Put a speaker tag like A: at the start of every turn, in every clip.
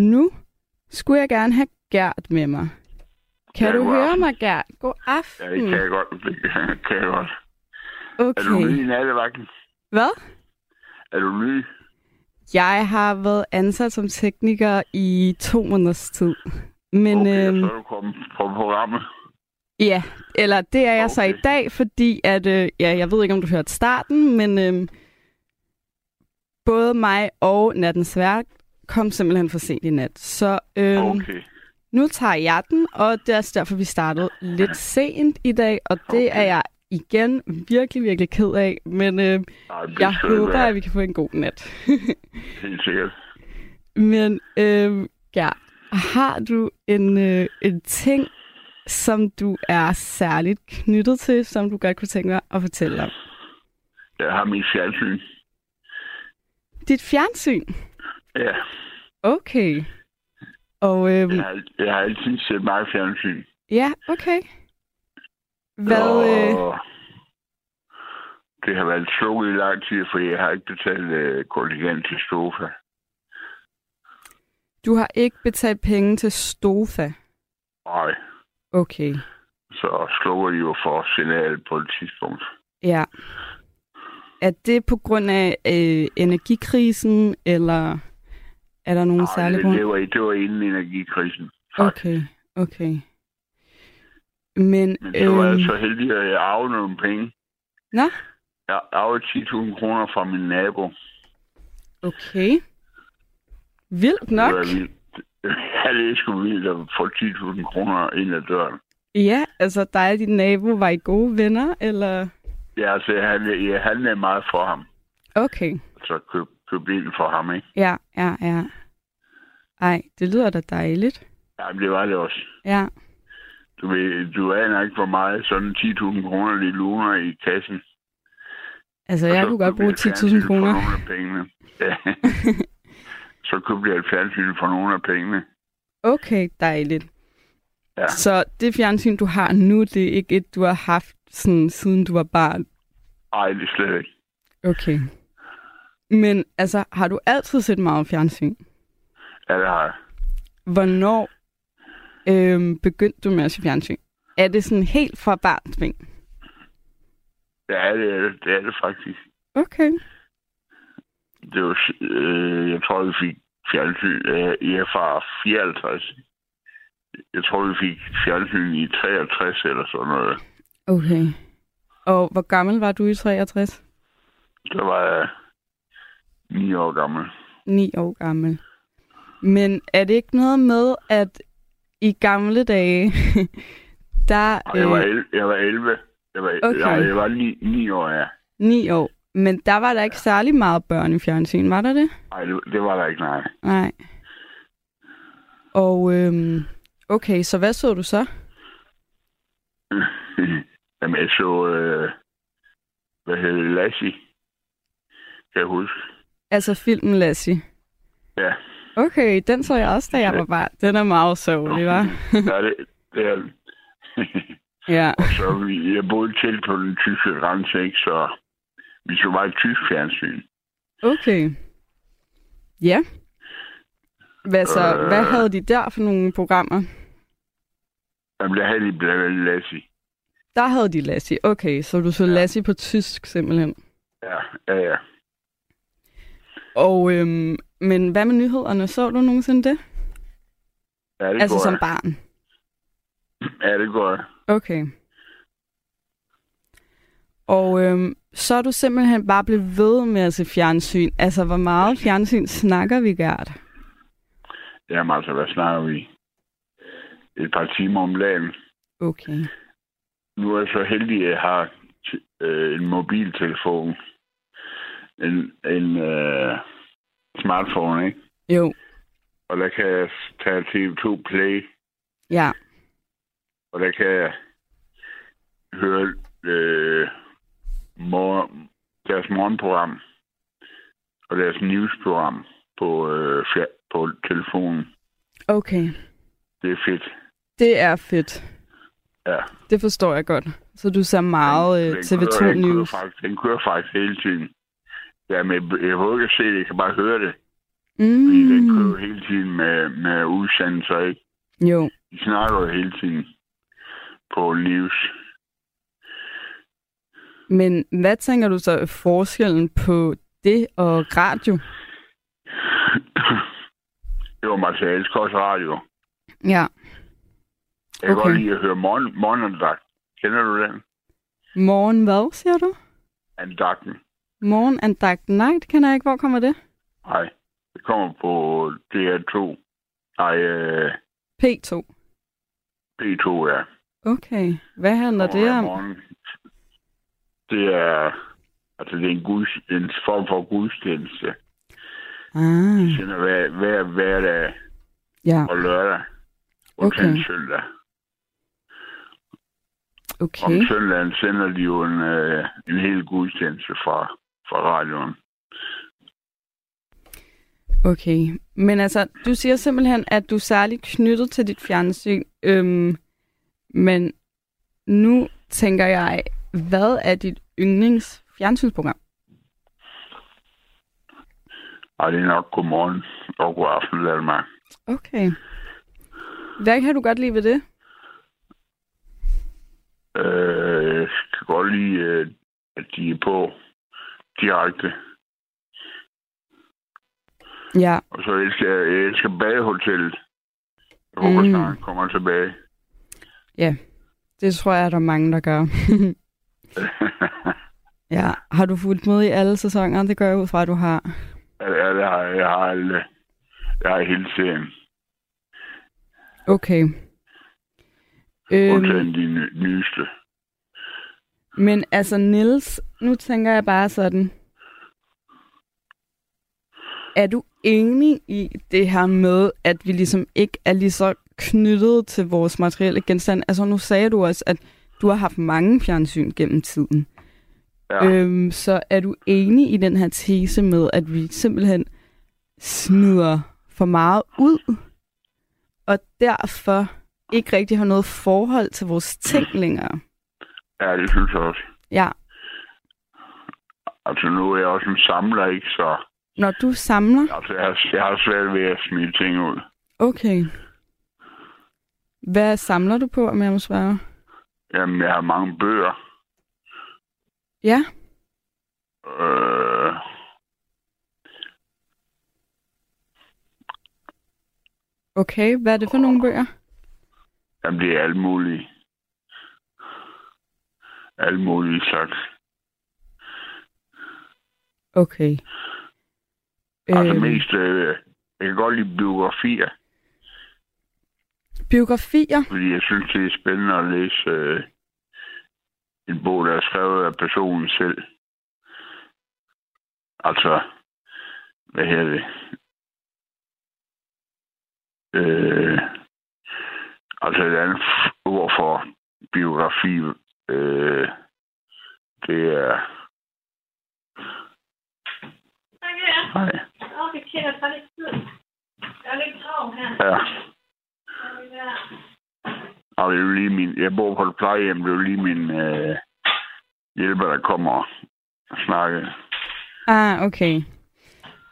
A: Nu skulle jeg gerne have Gert med mig. Kan
B: Ja,
A: du høre
B: aften.
A: mig, Gert? God
B: Ja,
A: aften.
B: det kan jeg godt. Det kan jeg godt. Er du ny
A: Okay.
B: i nattevagten?
A: Hvad?
B: Er du ny?
A: Jeg har været ansat som tekniker i to måneders tid. Men
B: okay,
A: øhm,
B: så er du kommet på programmet.
A: ja, eller det er jeg så i
B: Okay.
A: dag, fordi at, øh, ja, jeg ved ikke, om du hørte starten, men øhm, både mig og Nattens Værk kom simpelthen for sent i nat. Så øhm,
B: Okay.
A: nu tager jeg den, og det er også derfor, vi startede lidt sent i dag, og det
B: Okay.
A: er jeg igen virkelig, virkelig ked af. Men øh,
B: det
A: jeg håber, at vi kan få en god nat.
B: Helt sikkert.
A: Men øh, ja, har du en, øh, en ting, som du er særligt knyttet til, som du godt kunne tænke dig at fortælle om?
B: Jeg har min fjernsyn.
A: Dit fjernsyn?
B: Ja,
A: Okay. Og øh,
B: jeg har, jeg har altid set meget fjernsyn.
A: ja, okay. Hvad, øh,
B: Og det har været slukket i lang tid, fordi jeg har ikke betalt øh, kontingent til Stofa.
A: du har ikke betalt penge til Stofa?
B: Nej,
A: Okay.
B: så slukker de jo for signalet på et tidspunkt.
A: Ja. Er det på grund af øh, energikrisen, eller er der nogen
B: Nej,
A: særlig
B: det,
A: grund?
B: det, var, det var inden energikrisen.
A: Okay, okay. Men,
B: Men så var jeg
A: øhm,
B: så heldig, at jeg arvede nogle penge.
A: Nå?
B: Jeg arvede 10.000 kroner fra min nabo.
A: okay. Vildt nok.
B: Det var vildt. Ja, det er sgu vildt at få 10.000 kroner ind ad døren.
A: Ja, altså dig og din nabo, var I gode venner, eller?
B: Ja, altså, han, ja, han er meget for ham.
A: Okay,
B: Så køb, køb ind for ham, ikke?
A: ja, ja, ja. Ej, det lyder da dejligt.
B: Ja, det var det også.
A: Ja,
B: Du, ved, du aner ikke, hvor meget sådan 10.000 kroner de luner i kassen.
A: altså
B: Og
A: jeg
B: så
A: kunne godt bruge
B: jeg fjernsyn
A: 10.000
B: for
A: kroner.
B: nogle af pengene. Ja. så købte jeg et fjernsyn for nogle af pengene.
A: Okay, dejligt.
B: Ja.
A: Så det fjernsyn, du har nu, det er ikke et, du har haft sådan, siden du var barn?
B: Ej, det er slet ikke.
A: Okay. Men altså, har du altid set meget fjernsyn?
B: Ja, det har jeg.
A: Hvornår øhm, begyndte du med at se fjernsyn? Er det sådan helt fra barnsben?
B: Ja, det er det, det, er det faktisk.
A: Okay.
B: Det var, øh, jeg tror, vi fik fjernsyn øh, i fra 54. Jeg tror, vi fik fjernsyn i 63 eller sådan noget.
A: Okay. Og hvor gammel var du i 63?
B: Der var jeg 9 år gammel.
A: 9 år gammel. Men er det ikke noget med, at i gamle dage, der...
B: Og jeg var,
A: Øh,
B: 11, jeg var 11. Jeg var,
A: Okay.
B: nej, jeg var 9, 9 år, ja.
A: 9 år. Men der var der ikke særlig meget børn i fjernsyn, var der det?
B: Nej, det, det var der ikke, nej.
A: Nej. Og øhm, okay, så hvad så du så?
B: Jamen, jeg så, øh, hvad hedder det, Lassie. Kan jeg huske.
A: Altså filmen Lassie.
B: Ja.
A: Okay, den så jeg også, da jeg var barn. Den er meget sørgelig, var?
B: ja, det, det er
A: ja.
B: Så vi, jeg boede til på den tyske grænse, ikke? Så vi så bare et tysk fjernsyn.
A: Okay. Ja. Hvad så?
B: Øh.
A: Hvad havde de der for nogle programmer?
B: Jamen, der havde de blandt andet Lassie.
A: Der havde de Lassie. Okay, så du så
B: Ja.
A: Lassie på tysk simpelthen.
B: Ja, ja, ja.
A: Og, øhm, men hvad med nyhederne? Så du nogensinde det?
B: Ja, det
A: altså
B: går
A: som barn?
B: Ja, det går.
A: Okay. Og øhm, så er du simpelthen bare blevet ved med at se fjernsyn. Altså, hvor meget fjernsyn snakker vi, Gert?
B: Jamen altså, hvad snakker vi? Et par timer om dagen.
A: Okay.
B: Nu er jeg så heldig, at jeg har t- øh, en mobiltelefon. En, en øh, smartphone, ikke?
A: Jo,
B: Og der kan jeg tage TV2 Play,
A: ja.
B: og der kan jeg høre øh, mor, deres morgenprogram og deres newsprogram på, øh, på telefonen.
A: Okay.
B: Det er fedt.
A: Det er fedt.
B: Ja.
A: Det forstår jeg godt. Så du ser meget øh,
B: Den
A: TV2
B: kører, den kører,
A: News.
B: faktisk, den kører faktisk hele tiden. Ja, men jeg behøver ikke se det, jeg kan bare høre det. Fordi den
A: Mm.
B: kører hele tiden med, med udsendelser, ikke?
A: Jo.
B: De snakker jo hele tiden på livs.
A: Men hvad tænker du så forskellen på det og radio?
B: jo, Martin, jeg elsker også radio.
A: Ja.
B: Jeg kan
A: Okay.
B: godt lide at høre morgen, morgenandagt. Kender du den?
A: Morgen hvad, siger du?
B: Andagten.
A: Morgenandagt. Det kender jeg ikke. Hvor kommer det?
B: Nej, det kommer på DR2. Nej, øh,
A: P2.
B: P2, ja.
A: Okay. Hvad handler det
B: hver
A: om?
B: morgen. Det er, altså det er en, guds, en form for gudstjeneste.
A: Ah,
B: Sender hver, hver, hver dag
A: ja.
B: og lørdag. Og
A: okay.
B: søndag.
A: Okay.
B: Om søndagen sender de jo en, øh, en hel gudstjeneste fra, fra radioen.
A: Okay. Men altså, du siger simpelthen, at du er særligt knyttet til dit fjernsyn. Øhm, men nu tænker jeg, hvad er dit yndlings fjernsynsprogram?
B: Og det er nok godmorgen og god aften, Danmark.
A: Okay. Hvad kan du godt lide ved det?
B: Øh, jeg kan godt lide, øh, at de er på direkte.
A: Ja.
B: Og så elsker jeg, jeg elsker badehotellet. Jeg håber
A: Mm.
B: snart kommer tilbage.
A: Det tror jeg, der er mange, der gør. ja. Har du fulgt med i alle sæsoner? Det gør jeg ud fra, at du har.
B: ja, det har jeg. Jeg har alle. Jeg har hele serien.
A: Okay.
B: Øhm.
A: Øhm,
B: Undtagen de ny- nyeste.
A: Men altså, Nils, nu tænker jeg bare sådan. Er du enig i det her med, at vi ligesom ikke er lige så knyttet til vores materielle genstand? Altså, nu sagde du også, at du har haft mange fjernsyn gennem tiden.
B: Ja.
A: Øhm, så er du enig i den her tese med, at vi simpelthen smider for meget ud, og derfor ikke rigtig har noget forhold til vores ting længere?
B: Ja, det synes jeg også.
A: Ja,
B: Altså, nu er jeg også en samler, ikke? Så
A: når du samler,
B: altså, jeg, har, jeg har svært ved at smide ting ud.
A: okay. Hvad samler du på, om jeg må spørge?
B: Jamen, jeg har mange bøger.
A: Ja,
B: Øh,
A: okay. Hvad er det for nogle bøger?
B: jamen, det er alt muligt. Alt muligt slags.
A: Okay.
B: Altså
A: Øhm,
B: mest, øh, jeg kan godt lide biografier,
A: biografier?
B: fordi jeg synes, det er spændende at læse øh, en bog, der er skrevet af personen selv. Altså, hvad hedder det? Øh, altså et andet ord for biografi, øh, det er...
C: Åh, vi kender så lidt tid. Jeg er lidt travlt her.
B: ja. Og det er jo lige min, jeg bor på et plejehjem, det er jo lige min øh, hjælper, der kommer og snakke.
A: Ah, okay.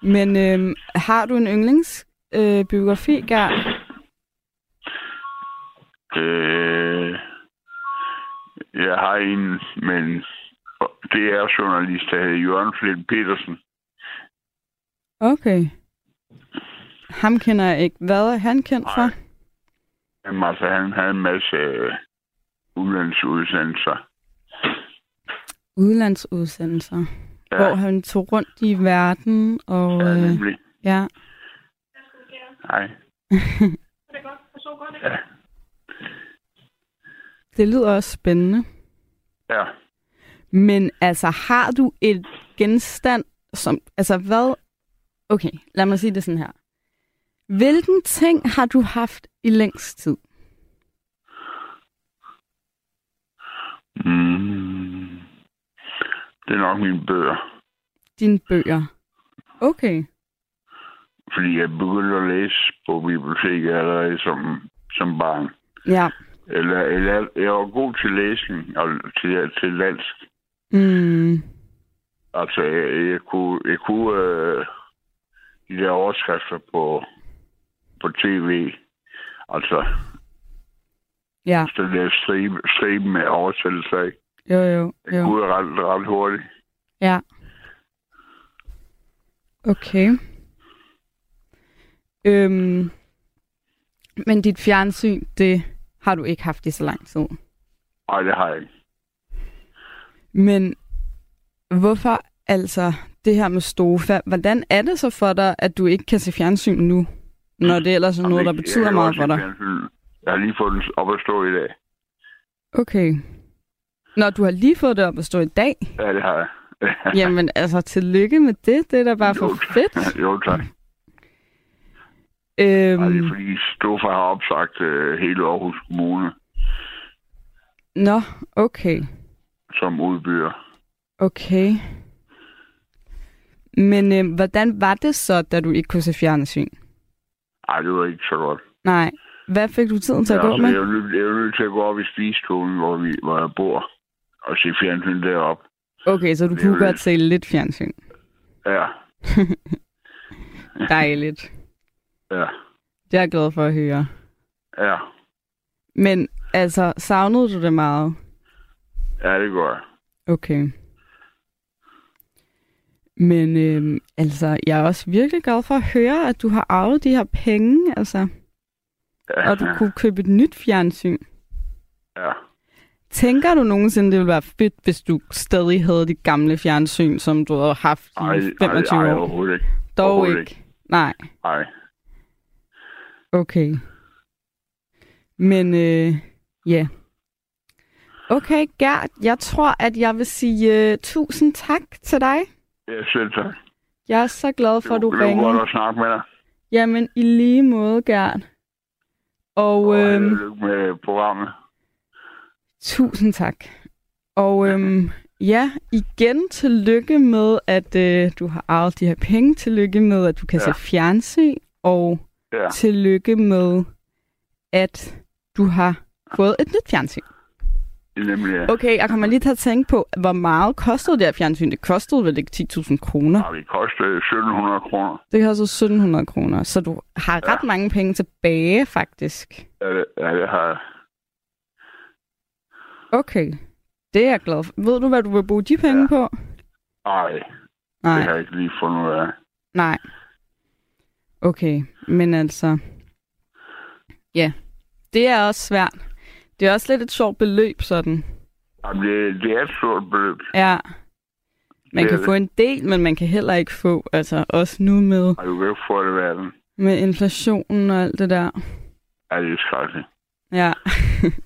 A: Men øhm, har du en yndlings øh, Gert?
B: Øh, jeg har en, men det er journalist, der hedder Jørgen Flint Petersen.
A: Okay. Ham kender jeg ikke. Hvad er han kendt for?
B: Nej. Jamen, altså, han havde en masse øh, udlandsudsendelser.
A: Udlandsudsendelser. Ja. Hvor han tog rundt i verden og...
B: ja
A: Øh,
B: nemlig.
A: ja.
B: Nej,
C: Er det godt? Jeg så godt, ikke?
B: ja,
A: Det lyder også spændende.
B: ja.
A: Men altså, har du et genstand, som... Altså, hvad... Okay, lad mig sige det sådan her. Hvilken ting har du haft i længst tid?
B: Mm. Det er nok mine bøger.
A: Dine bøger. Okay.
B: Fordi jeg begyndte at læse på biblioteket allerede som, som barn.
A: Ja.
B: Eller, eller jeg var god til læsning og til, til dansk.
A: Mm.
B: Altså, jeg, jeg kunne, jeg kunne øh, de der overskrifter på, på tv. Altså,
A: Ja,
B: så der stribe, stribe med oversættelser, ikke?
A: jo, jo, jo.
B: går ret, ret hurtigt.
A: Ja. Okay. Øhm, men dit fjernsyn, det har du ikke haft i så lang tid.
B: Nej, det har jeg ikke.
A: Men hvorfor altså det her med Stofa? Hvordan er det så for dig, at du ikke kan se fjernsyn nu? Når det ellers er noget, der
B: Jamen,
A: betyder
B: jeg
A: meget for dig.
B: fjernsyn. Jeg har lige fået den op at stå i dag.
A: Okay. Når du har lige fået det op at stå i dag,
B: Ja, det har jeg.
A: jamen altså tillykke med det. Det er da bare for
B: Jo,
A: fedt.
B: jo, tak.
A: Øhm,
B: Nej, det er fordi Stofa har opsagt øh, hele Aarhus Kommune
A: nå, okay.
B: som udbyder.
A: Okay. Men øh, hvordan var det så, da du ikke kunne se fjernsyn?
B: Nej, det var ikke så godt.
A: Nej. Hvad fik du tiden til at
B: Ja,
A: gå
B: altså,
A: med?
B: Jeg er, nødt, jeg er nødt til at gå op i spisestuen, hvor, vi, hvor jeg bor, og se fjernsyn deroppe.
A: Okay, så du
B: Det
A: kunne godt se lidt fjernsyn.
B: Ja,
A: Dejligt.
B: Ja,
A: Det er jeg glad for at høre.
B: ja.
A: Men altså, savnede du det meget?
B: Ja, det går jeg.
A: Okay. Men øh, altså, jeg er også virkelig glad for at høre, at du har arvet de her penge, altså,
B: Ja,
A: og du kunne købe et nyt fjernsyn.
B: ja.
A: Tænker du nogensinde, det ville være fedt, hvis du stadig havde dit gamle fjernsyn, som du havde haft i
B: Ej,
A: 25
B: ej, ej,
A: år?
B: overhovedet ikke.
A: Dog
B: overhovedet
A: ikke. Nej,
B: Nej.
A: Okay. Men øh, ja. Okay, Gert, jeg tror, at jeg vil sige uh, tusind tak til dig.
B: Ja, selv tak.
A: Jeg er så glad for, at du
B: det var godt
A: ringede.
B: at snakke med dig.
A: Jamen, i lige måde, Gert. Og
B: Og held
A: øhm,
B: med programmet.
A: tusind tak. Og øhm, ja, igen tillykke med, at øh, du har arvet de her penge. Tillykke med, at du kan
B: Ja.
A: se fjernsyn. Og
B: Ja.
A: tillykke med, at du har fået et nyt fjernsyn.
B: Det er nemlig, ja.
A: Okay, jeg kommer lige til at tænke på, hvor meget kostede det her fjernsyn? Det kostede vel ikke 10.000 kroner?
B: Ja, det kostede 1700 kroner.
A: Det kostede 1.700 kroner, så du har
B: Ja.
A: ret mange penge tilbage, faktisk.
B: Ja, det, ja, det har jeg.
A: Okay, det er jeg glad for. Ved du, hvad du vil bruge de penge
B: Ja.
A: på?
B: Ej, det
A: Nej,
B: har jeg ikke lige fundet ud af.
A: nej. Okay, men altså... Ja, det er også svært. Det er også lidt et sjovt beløb, sådan.
B: Jamen, det, det er et stort beløb.
A: Ja. Man
B: Det
A: kan
B: det.
A: få en del, men man kan heller ikke få, altså også nu med,
B: Og du kan ikke få det verden.
A: med inflationen og alt det der.
B: Ja, det er skrækkeligt.
A: Ja.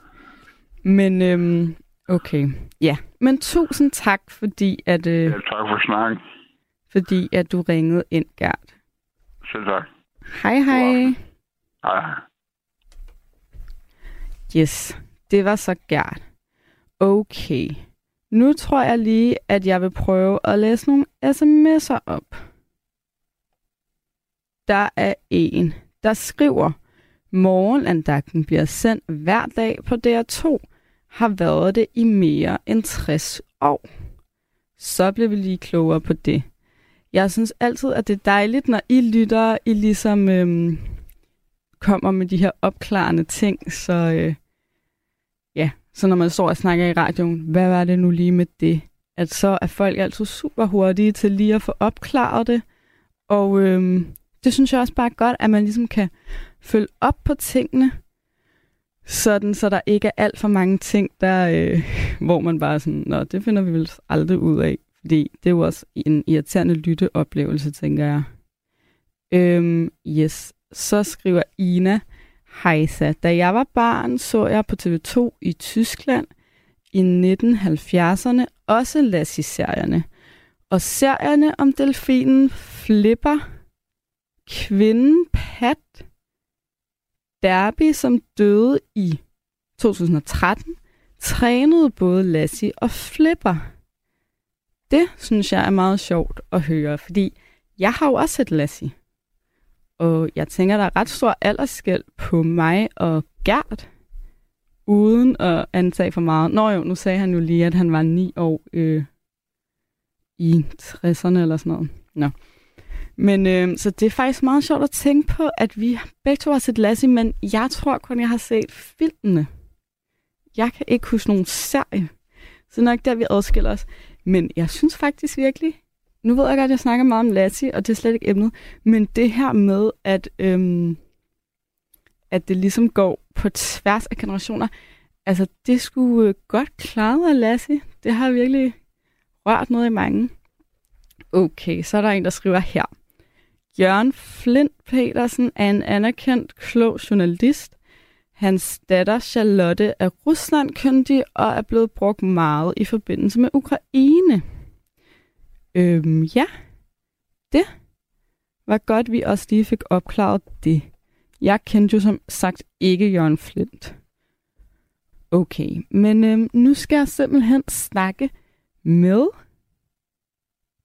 A: men øhm, okay. Ja. Men tusind tak, fordi at, øh,
B: Ja, tak for snakken.
A: fordi at du ringede ind, Gert.
B: Selv tak.
A: Hej hej.
B: Hej.
A: Yes, det var så Gert. Okay. Nu tror jeg lige, at jeg vil prøve at læse nogle sms'er op. Der er en, der skriver, Morgenandagten bliver sendt hver dag på DR2. Har været det i mere end 60 år. Så bliver vi lige klogere på det. Jeg synes altid, at det er dejligt, når I lytter, I ligesom øhm, kommer med de her opklarende ting. Så øh, ja, så når man står og snakker i radioen, hvad var det nu lige med det? At så er folk altid super hurtige til lige at få opklaret det. Og øhm, det synes jeg også bare er godt, at man ligesom kan følge op på tingene, sådan så der ikke er alt for mange ting, der, øh, hvor man bare sådan, nå, det finder vi vel aldrig ud af. Fordi det er jo også en irriterende lytteoplevelse, tænker jeg. Øhm, yes. Så skriver Ina, Hejsa, da jeg var barn, så jeg på TV2 i Tyskland i 1970'erne også Lassie-serierne. Og serierne om delfinen Flipper, kvinden Pat, Derby, som døde i 2013, trænede både Lassie og Flipper. Det synes jeg er meget sjovt at høre, fordi jeg har jo også set Lassie. Og jeg tænker, der er ret stor aldersskæld på mig og Gert, uden at antage for meget. Nå jo, nu sagde han jo lige, at han var 9 år øh, i 60'erne eller sådan noget. Nå. Men øh, så det er faktisk meget sjovt at tænke på, at vi begge to har set Lassie, men jeg tror kun, jeg har set filmene. Jeg kan ikke huske nogen serie. Så nok der, vi adskiller os. Men jeg synes faktisk virkelig, nu ved jeg godt, at jeg snakker meget om Lassie, og det er slet ikke emnet, men det her med, at, øhm, at det ligesom går på tværs af generationer, altså det skulle øh, godt klare af Lassie. Det har virkelig rørt noget i mange. Okay, så er der en, der skriver her. Jørgen Flint Petersen er en anerkendt, klog journalist. Hans datter Charlotte er Ruslandkyndig og er blevet brugt meget i forbindelse med Ukraine. Øhm, ja, det var godt, vi også lige fik opklaret det. Jeg kendte jo som sagt ikke Jørgen Flint. Okay, men øhm, nu skal jeg simpelthen snakke med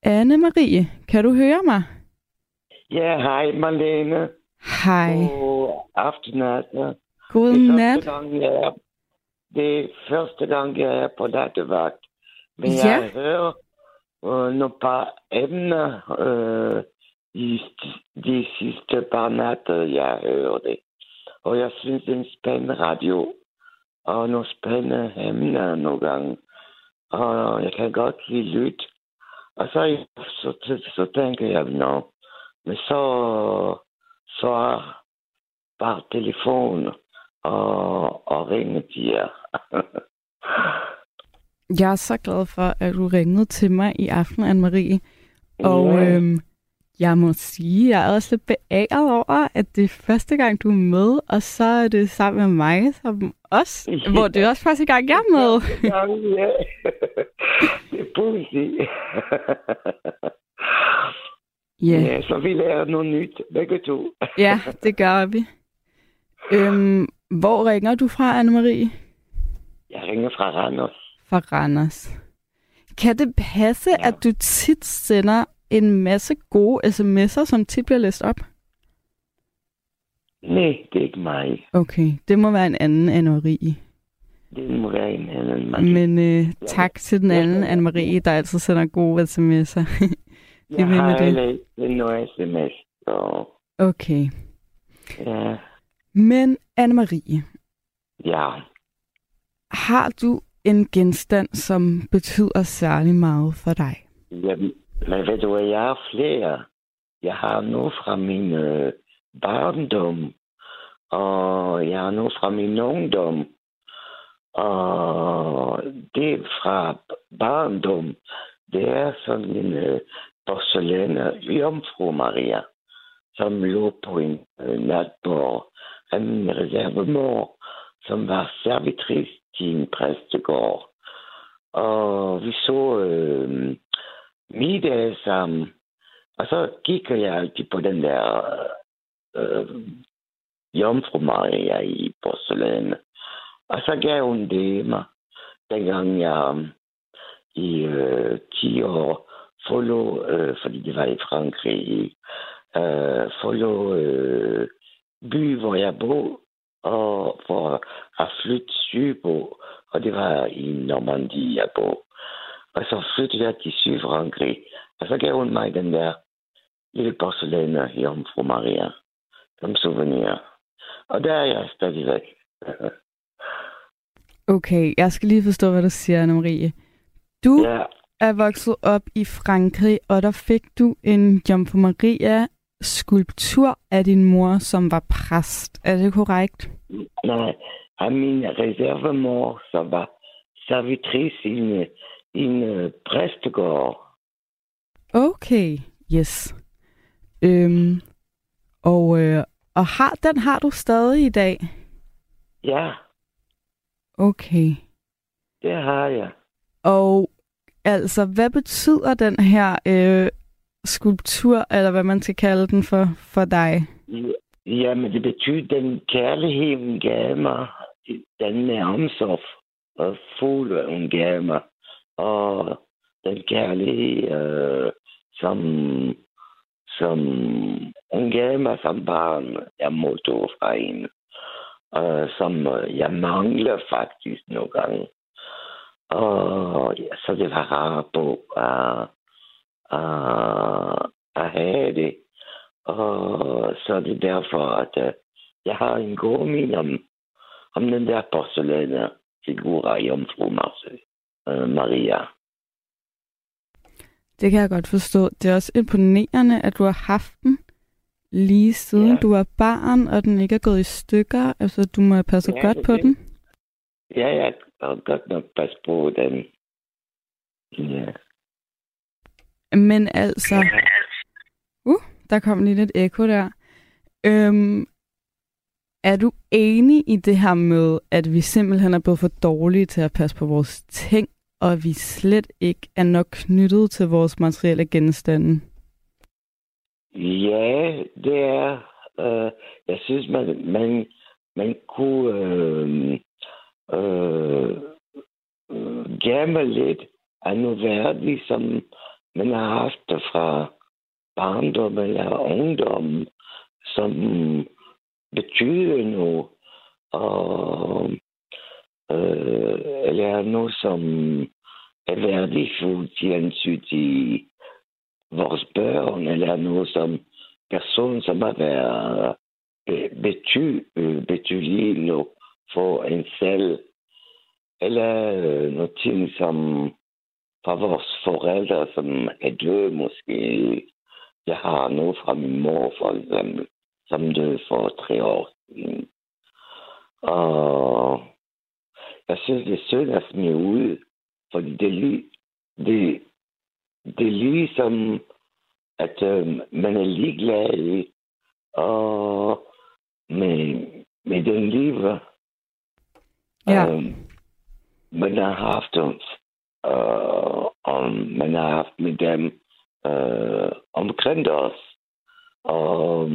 A: Anne-Marie. Kan du høre mig?
D: Ja, hej Marlene.
A: Hej.
D: God aften, altså.
A: God
D: det
A: nat.
D: Gang, jeg er, det er første gang, jeg er på nattevagt. Men
A: Ja.
D: jeg hører øh, nogle par emner øh, i de sidste par natter, jeg hører det. Og jeg synes, det er en spændende radio. Og nogle spændende emner nogle gange. Og jeg kan godt lide lyd. Og så, så, så, så tænker jeg, nå, men så, så er bare telefon og, og ringe til jer.
A: Jeg er så glad for, at du ringede til mig i aften, Anne-Marie. Og
D: Ja.
A: øhm, jeg må sige, jeg er også lidt beæret over, at det er første gang, du er med, og så er det sammen med mig, som også,
D: Ja.
A: hvor det er også første gang, jeg er med.
D: Ja, ja. det er pudsigt.
A: Ja,
D: ja, så vi lærer noget nyt, begge to.
A: ja, det gør vi. Øhm, hvor ringer du fra, Anne-Marie?
D: Jeg ringer fra Randers.
A: Fra Randers. Kan det passe,
D: Ja.
A: at du tit sender en masse gode sms'er, som tit bliver læst op?
D: Nej, det er ikke mig.
A: Okay, det må være en anden Anne-Marie.
D: Det må være en anden mand.
A: Men øh, tak til den
D: Ja.
A: anden Anne-Marie, der altid sender gode sms'er.
D: jeg
A: ved med
D: har
A: det.
D: læst noget sms. Så,
A: okay.
D: ja,
A: Men Anne-Marie,
D: ja.
A: har du en genstand, som betyder særlig meget for dig?
D: Jamen, men ved du hvad, jeg har flere. Jeg har noget fra min øh, barndom, og jeg har noget fra min ungdom. Og det fra barndom, det er sådan en øh, porcelæn af Jomfru Maria, som lå på en øh, natbord af min reservemor, som var servitris til en præstegård. Og vi så øh, middag sammen. Og så gik jeg altid på den der øh, Jomfru Maria i porcelæn. Og så gav hun det mig, dengang jeg i øh, 10 år forlod, øh, fordi det var i Frankrig, øh, forlod øh, by, hvor jeg boede, og for at flytte sydpå, og det var i Normandie, jeg boede. Og så flyttede jeg til Sydfrankrig, og så gav hun mig den der lille porcelæn af Jomfru Maria som souvenir. Og der er jeg stadigvæk.
A: Okay, jeg skal lige forstå, hvad du siger, Anne-Marie. Du
D: ja,
A: er vokset op i Frankrig, og der fik du en Jomfru Maria skulptur af din mor, som var præst. Er det korrekt?
D: nej, af min reservemor, som var servitris i en, i en øh, præstegård.
A: Okay, yes. Øhm, og, øh, og har, den har du stadig i dag?
D: Ja,
A: Okay.
D: det har jeg.
A: Og altså, hvad betyder den her øh, skulptur, eller hvad man skal kalde den for, for dig?
D: Jamen, det betyder, den kærlighed, hun gav mig, den er omsorg og fuld, hun gav mig. Og den kærlighed, øh, som, som hun gav mig som barn, jeg modtog fra hende. Øh, som øh, jeg mangler faktisk nogle gange. Og ja, så det var rart på at, at, at have det Og så er det derfor, at uh, jeg har en god min om, om den der porcelæne figur af Jomfru uh, Maria.
A: Det kan jeg godt forstå. Det er også imponerende, at du har haft den lige siden
D: Ja.
A: du var barn, og den ikke er gået i stykker. Altså, du må have passet
D: Ja,
A: godt på
D: det.
A: den.
D: Ja, jeg har godt nok pas på den. Ja.
A: Men altså, der kom lige lidt ekko der. Øhm, er du enig i det her med, at vi simpelthen er blevet for dårlige til at passe på vores ting, og at vi slet ikke er nok knyttet til vores materielle genstande?
D: Ja, det er. Øh, jeg synes, man, man, man kunne øh, øh, øh, gemme lidt af noget værdigt, som man har haft det fra barndom eller ungdom, som betyder noget. Og, øh, eller noget, som er værdifuldt til hensyn til vores børn, eller noget som person, som har været bety, betydelig for en selv, eller øh, noget ting, som fra vores forældre, som er døde måske. Jeg har noget fra min mor, for eksempel, som døde for tre år siden. Og jeg synes, det er synd at smide ud, fordi det, er lig- det, det er ligesom, at øh, man er ligeglad i, og med, med den liv,
A: Ja.
D: øh, man har haft, øh, og man har haft med dem øh, omkring os. Og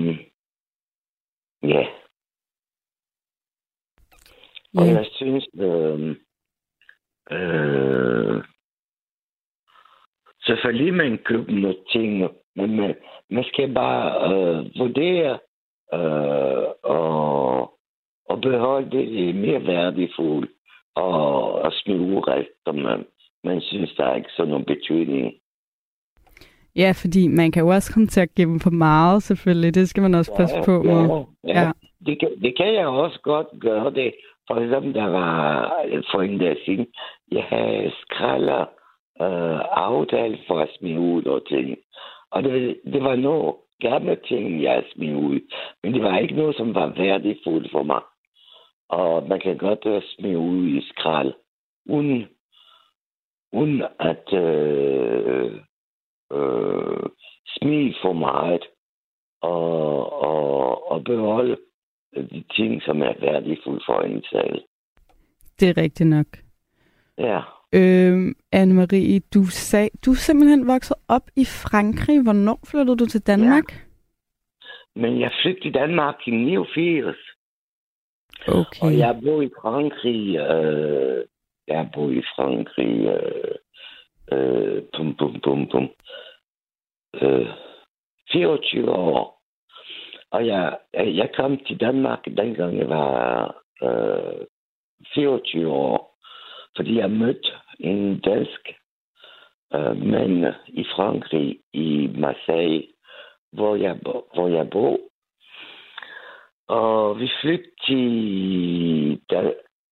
D: ja, og
A: Ja.
D: jeg synes, øh, selvfølgelig man køber nogle ting, men man, man skal bare øh, vurdere øh, og, og beholde det mere værdifuldt og, og smide urest, som man, synes, der er ikke sådan nogen betydning.
A: Ja, fordi man kan jo også komme til at give dem for meget, selvfølgelig. Det skal man også passe på med.
D: Ja, ja.
A: Ja.
D: Det, kan, det kan jeg også godt gøre det. For eksempel, der var for en der siden, jeg havde skralder øh, aftale for at smide ud og ting. Og det, det var noget gamle ting, jeg smed ud. Men det var ikke noget, som var værdifuldt for mig. Og man kan godt uh, smide ud i skrald, uden, uden at øh, øh, smide for meget og, og, og beholde de ting, som er værdifulde for en selv.
A: Det er rigtigt nok.
D: Ja.
A: Øhm, Anne-Marie, du sagde, du er simpelthen vokset op i Frankrig. Hvornår flyttede du til Danmark?
D: Men jeg flyttede til Danmark i 89,
A: Okay.
D: og jeg bor i Frankrig. Øh, jeg har boet i Frankrig. Øh, øh, bum, bum, bum, bum. Øh, 24 år. Og jeg, øh, jeg kom til Danmark, dengang jeg var øh, 24 år, fordi jeg mødte en dansk øh, mand i Frankrig, i Marseille, hvor jeg, hvor jeg bor. Og vi flyttede til,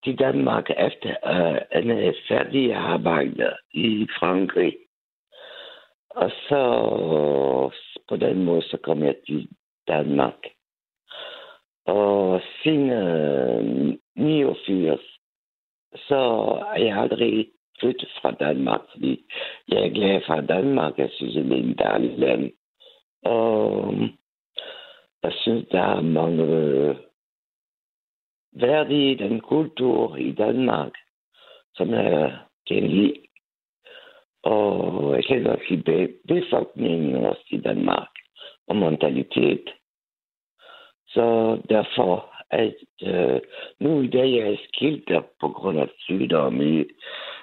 D: til Danmark efter øh, en færdig arbejde i Frankrig. Og så på den måde, så kom jeg til Danmark. Og siden øh, 89, så er jeg aldrig flyttet fra Danmark, fordi jeg er glad for Danmark. Jeg synes, det er en dejlig land. Og øh, jeg synes, der er mange øh, øh, i den kultur i Danmark, som jeg kan lide. Og jeg kan godt lide befolkningen også i Danmark og mentalitet. Så derfor, at øh, nu i dag er jeg skilt på grund af sygdom. i-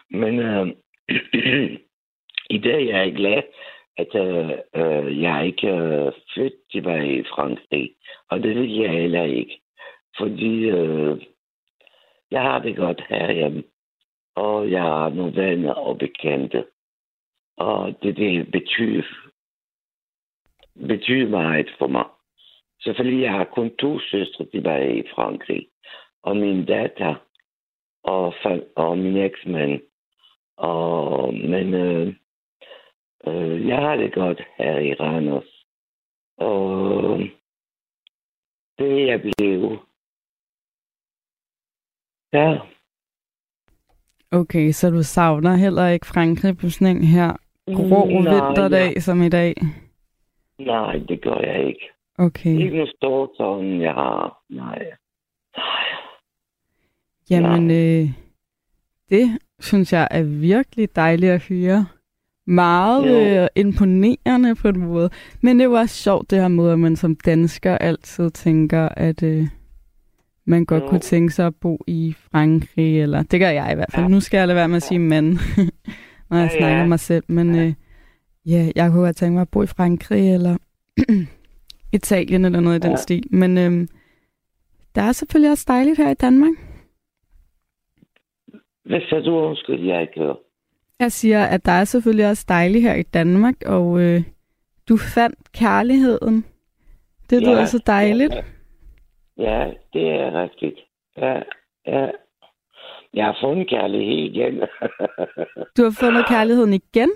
D: Men øh, i dag er jeg glad, at øh, øh, jeg ikke er født tilbage i Frankrig. Og det vil jeg heller ikke. Fordi øh, jeg har det godt herhjemme. Og jeg har nogle venner og bekendte. Og det, det betyder betyder meget for mig. Selvfølgelig, jeg har kun to søstre tilbage i Frankrig. Og min datter og, og min eksmand. Og, men øh, øh, jeg har det godt her i Randers. Og øh, det er jeg blevet. Ja.
A: Okay, så du savner heller ikke Frankrig på sådan en her grå
D: Mm,
A: vinterdag
D: ja.
A: som i dag?
D: Nej, det gør jeg ikke.
A: Okay.
D: Ikke noget stort sådan, jeg har. Nej. Nej.
A: Jamen, øh, det synes jeg er virkelig dejligt at høre. Meget
D: Ja.
A: øh, imponerende på en måde. Men det også sjovt det her med, at man som dansker altid tænker, at øh, man godt
D: Jo.
A: kunne tænke sig at bo i Frankrig. Eller, det gør jeg i hvert fald.
D: Ja.
A: Nu skal jeg lade være med at sige mand, når jeg
D: Ja,
A: snakker
D: ja.
A: mig selv. Men
D: Ja.
A: øh, ja, jeg kunne godt tænke mig at bo i Frankrig eller Italien eller noget i den
D: Ja.
A: stil. Men øh, der er selvfølgelig også dejligt her i Danmark.
D: Hvad sagde du? Undskyld, jeg ikke hører.
A: Jeg siger, at der er selvfølgelig også dejligt her i Danmark, og øh, du fandt kærligheden. Det lyder så dejligt.
D: Ja, ja, det er rigtigt. Ja, ja. Jeg har fundet kærlighed igen.
A: Du har fundet kærligheden igen?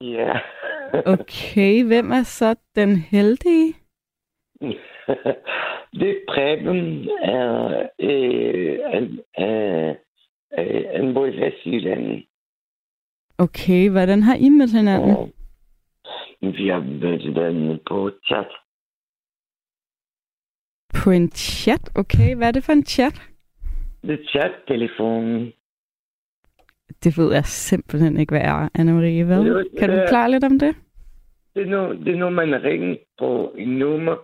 D: ja.
A: Okay, hvem er så den heldige?
D: det Preben er øh, en, øh, en bor i Vestjylland.
A: Okay, hvordan har I mødt hinanden?
D: Og vi har mødt den på chat.
A: På en chat? Okay, hvad er det for en chat?
D: Det er chat-telefonen.
A: Det ved jeg simpelthen ikke, hvad er, Anne-Marie. Hvad? Kan du klare lidt om det?
D: Det er, nu, det er nu, man ringer på en nummer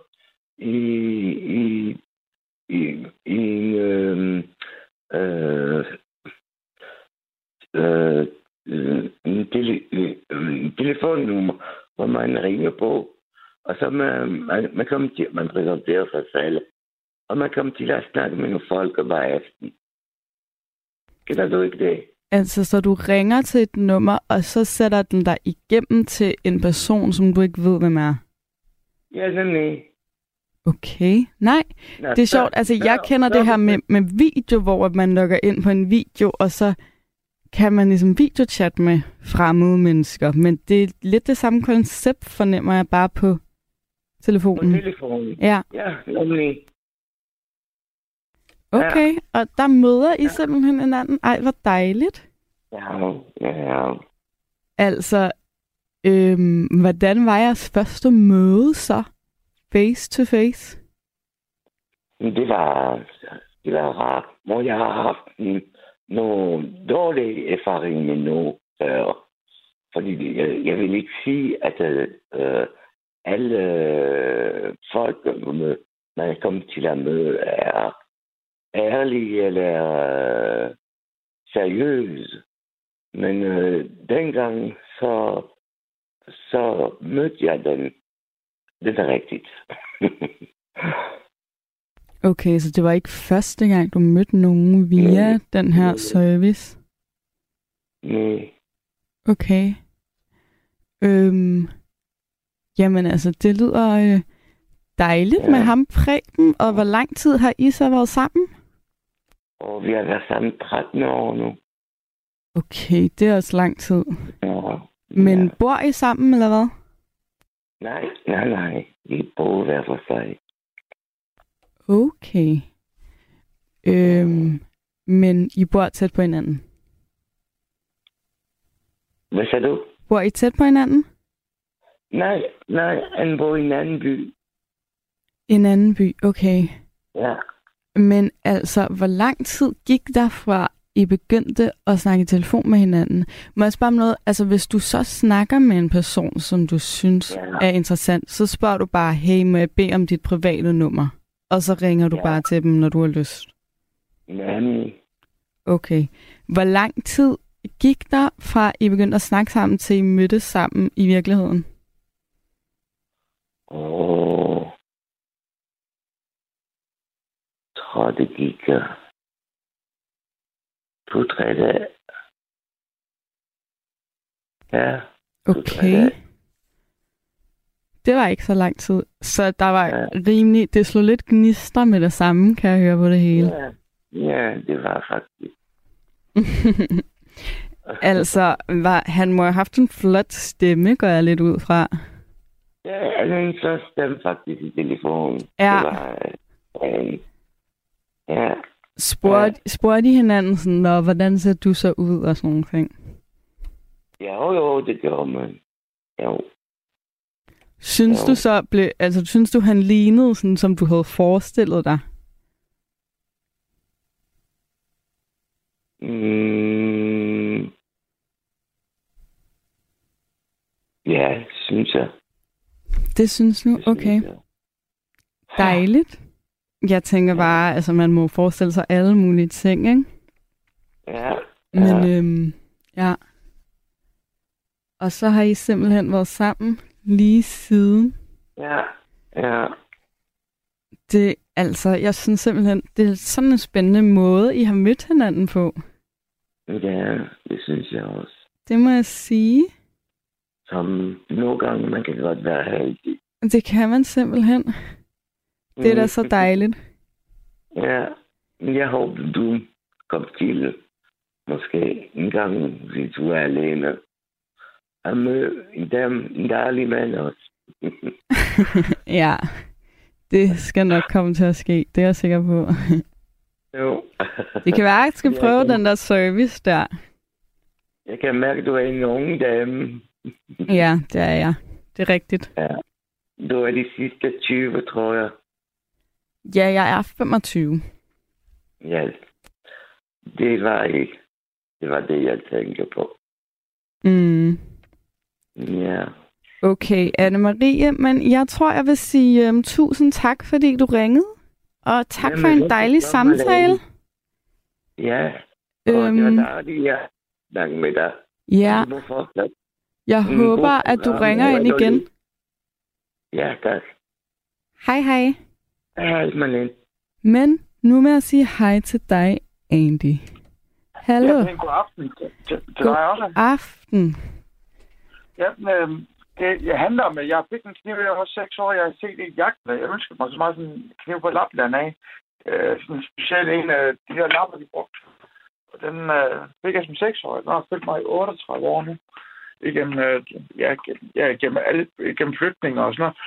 D: i, i, i, i en, øh, øh, øh, en, tele, øh, en telefonnummer, hvor man ringer på, og så man, man, man, kommer til, man præsenterer sig selv, og man kommer til at snakke med nogle folk hver aften. Kender du ikke det?
A: Altså, så du ringer til et nummer, og så sætter den dig igennem til en person, som du ikke ved, hvem er?
D: Ja, nemlig.
A: Okay. Nej,
D: Nå,
A: Det er sjovt. Altså,
D: så-
A: jeg kender det her med, med video, hvor man logger ind på en video, og så kan man ligesom videochat med fremmede mennesker. Men det er lidt det samme koncept, fornemmer jeg bare på
D: På
A: telefonen.
D: telefonen.
A: Ja,
D: Ja, nemlig.
A: okay. Og der møder I simpelthen hinanden. Ej, hvor dejligt.
D: Ja, ja.
A: Altså, øhm, hvordan var jeres første møde så? Face to face?
D: Det var, det var rart. Hvor jeg har haft en, nogle dårlige erfaringer noget før. Fordi jeg, jeg vil ikke sige, at øh, alle øh, folk, man kommer til at møde, er ærlige eller øh, seriøse. Men øh, dengang, så, så mødte jeg den. Det er rigtigt.
A: Okay, så det var ikke første gang, du mødte nogen via
D: Mm.
A: den her
D: Mm.
A: service?
D: Nej.
A: Okay. Øhm, jamen altså, det lyder øh, dejligt
D: Ja.
A: med ham Preben, og hvor lang tid har I så været sammen?
D: Og vi har været sammen 13 år nu.
A: Okay, det er også lang tid.
D: Ja.
A: Men
D: Ja.
A: bor I sammen, eller hvad?
D: Nej, nej, nej. Vi bor hver for sig.
A: Okay. Øhm, men I bor tæt på hinanden?
D: Hvad sagde du?
A: Bor I tæt på hinanden?
D: Nej, nej. Han bor i en anden by.
A: En anden by, okay.
D: Ja.
A: Men altså, hvor lang tid gik der fra, I begyndte at snakke i telefon med hinanden? Må jeg spørge om noget? Altså, hvis du så snakker med en person, som du synes
D: Ja.
A: er interessant, så spørger du bare, hey, må jeg bede om dit private nummer? Og så ringer du
D: Ja.
A: bare til dem, når du har lyst.
D: Men
A: Okay. Hvor lang tid gik der fra, I begyndte at snakke sammen, til I mødtes sammen i virkeligheden?
D: Åh. tror, det gik uh, to-tre dage. Ja.
A: Okay. Det var ikke så lang tid. Så der var
D: Ja.
A: rimelig... Det slog lidt gnister med det samme, kan jeg høre på det hele.
D: Ja, ja det var faktisk.
A: altså, var, han må have haft en flot stemme, går jeg lidt ud fra.
D: Ja, den så stemte faktisk i telefonen.
A: Ja.
D: Det var, øh, ja,
A: Spurgte, spurgte I hinanden sådan, Nå, hvordan ser du så ud og sådan nogle ting?
D: jo, jo, det gjorde man. Jo.
A: Synes
D: Jo.
A: du så, ble, altså synes du, han lignede sådan, som du havde forestillet dig?
D: Mm. Ja, synes jeg.
A: Det synes
D: synes
A: Okay. Dejligt. Jeg tænker bare, altså man må forestille sig alle mulige ting, ikke?
D: Ja.
A: Men
D: ja.
A: øhm, ja. Og så har I simpelthen været sammen lige siden.
D: ja. Ja.
A: Det, altså, jeg synes simpelthen, det er sådan en spændende måde, I har mødt hinanden på.
D: Ja, det synes jeg også.
A: Det må jeg sige.
D: Som nogle gange, man kan godt være heldig.
A: Det kan man simpelthen. Det er da så dejligt.
D: Ja, jeg håber, du kom til måske en gang, hvis du er alene. At møde dem, dejlig mand også.
A: ja, det skal nok komme til at ske. Det er jeg sikker på.
D: jo.
A: Det kan være, at jeg skal prøve
D: det-
A: den der service der.
D: Jeg kan mærke, at du er en ung dame.
A: Ja, det er jeg. Det er rigtigt.
D: Ja. Du er de sidste 20, tror jeg.
A: Ja, jeg er 25.
D: Ja. Det var ikke. Det var det, jeg tænkte på.
A: Mm.
D: Ja.
A: Okay, Anne-Marie, men jeg tror, jeg vil sige um, tusind tak, fordi du ringede. Og tak
D: Jamen,
A: for en dejlig samtale.
D: Ja. Og det var
A: Øhm,
D: dejligt, ja. Tak med dig.
A: ja,
D: Du må fortsætte.
A: Jeg
D: Mm,
A: håber,
D: god
A: at du
D: program.
A: ringer ind igen.
D: dejligt. Ja, tak.
A: Hej, hej.
D: Hej, Malene.
A: Men nu med at sige hej til dig, Andy. Hallo.
E: Ja, god aften til, til,
A: God
E: dig også.
A: aften.
E: Ja, øh, det jeg handler om, at jeg fik en kniv, jeg var seks år, jeg har set en jagt, jeg ønskede mig så meget sådan en kniv på Lapland af. Øh, sådan en speciel en af de her lapper, de brugte. Og den øh, fik jeg som seks år. Den har følt mig i 38 år nu. Igennem, øh, ja, ja, gennem, alle, igennem flytninger og sådan noget.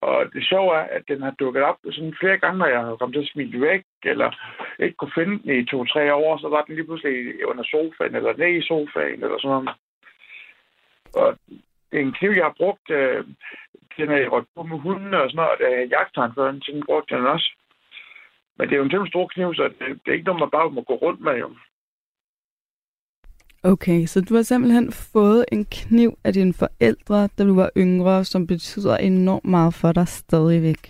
E: Og det sjove er, at den har dukket op sådan flere gange, når jeg har kommet til at smide væk, eller ikke kunne finde den i to-tre år, så var den lige pludselig under sofaen, eller ned i sofaen, eller sådan noget. Og det er en kniv, jeg har brugt, øh, den har jeg på med hunden og sådan noget, og da jeg jagttegn før, så den brugte jeg den også. Men det er jo en temmelig stor kniv, så det, det er ikke noget, man bare må gå rundt med, jo.
A: Okay, så du har simpelthen fået en kniv af dine forældre, da du var yngre, som betyder enormt meget for dig stadigvæk.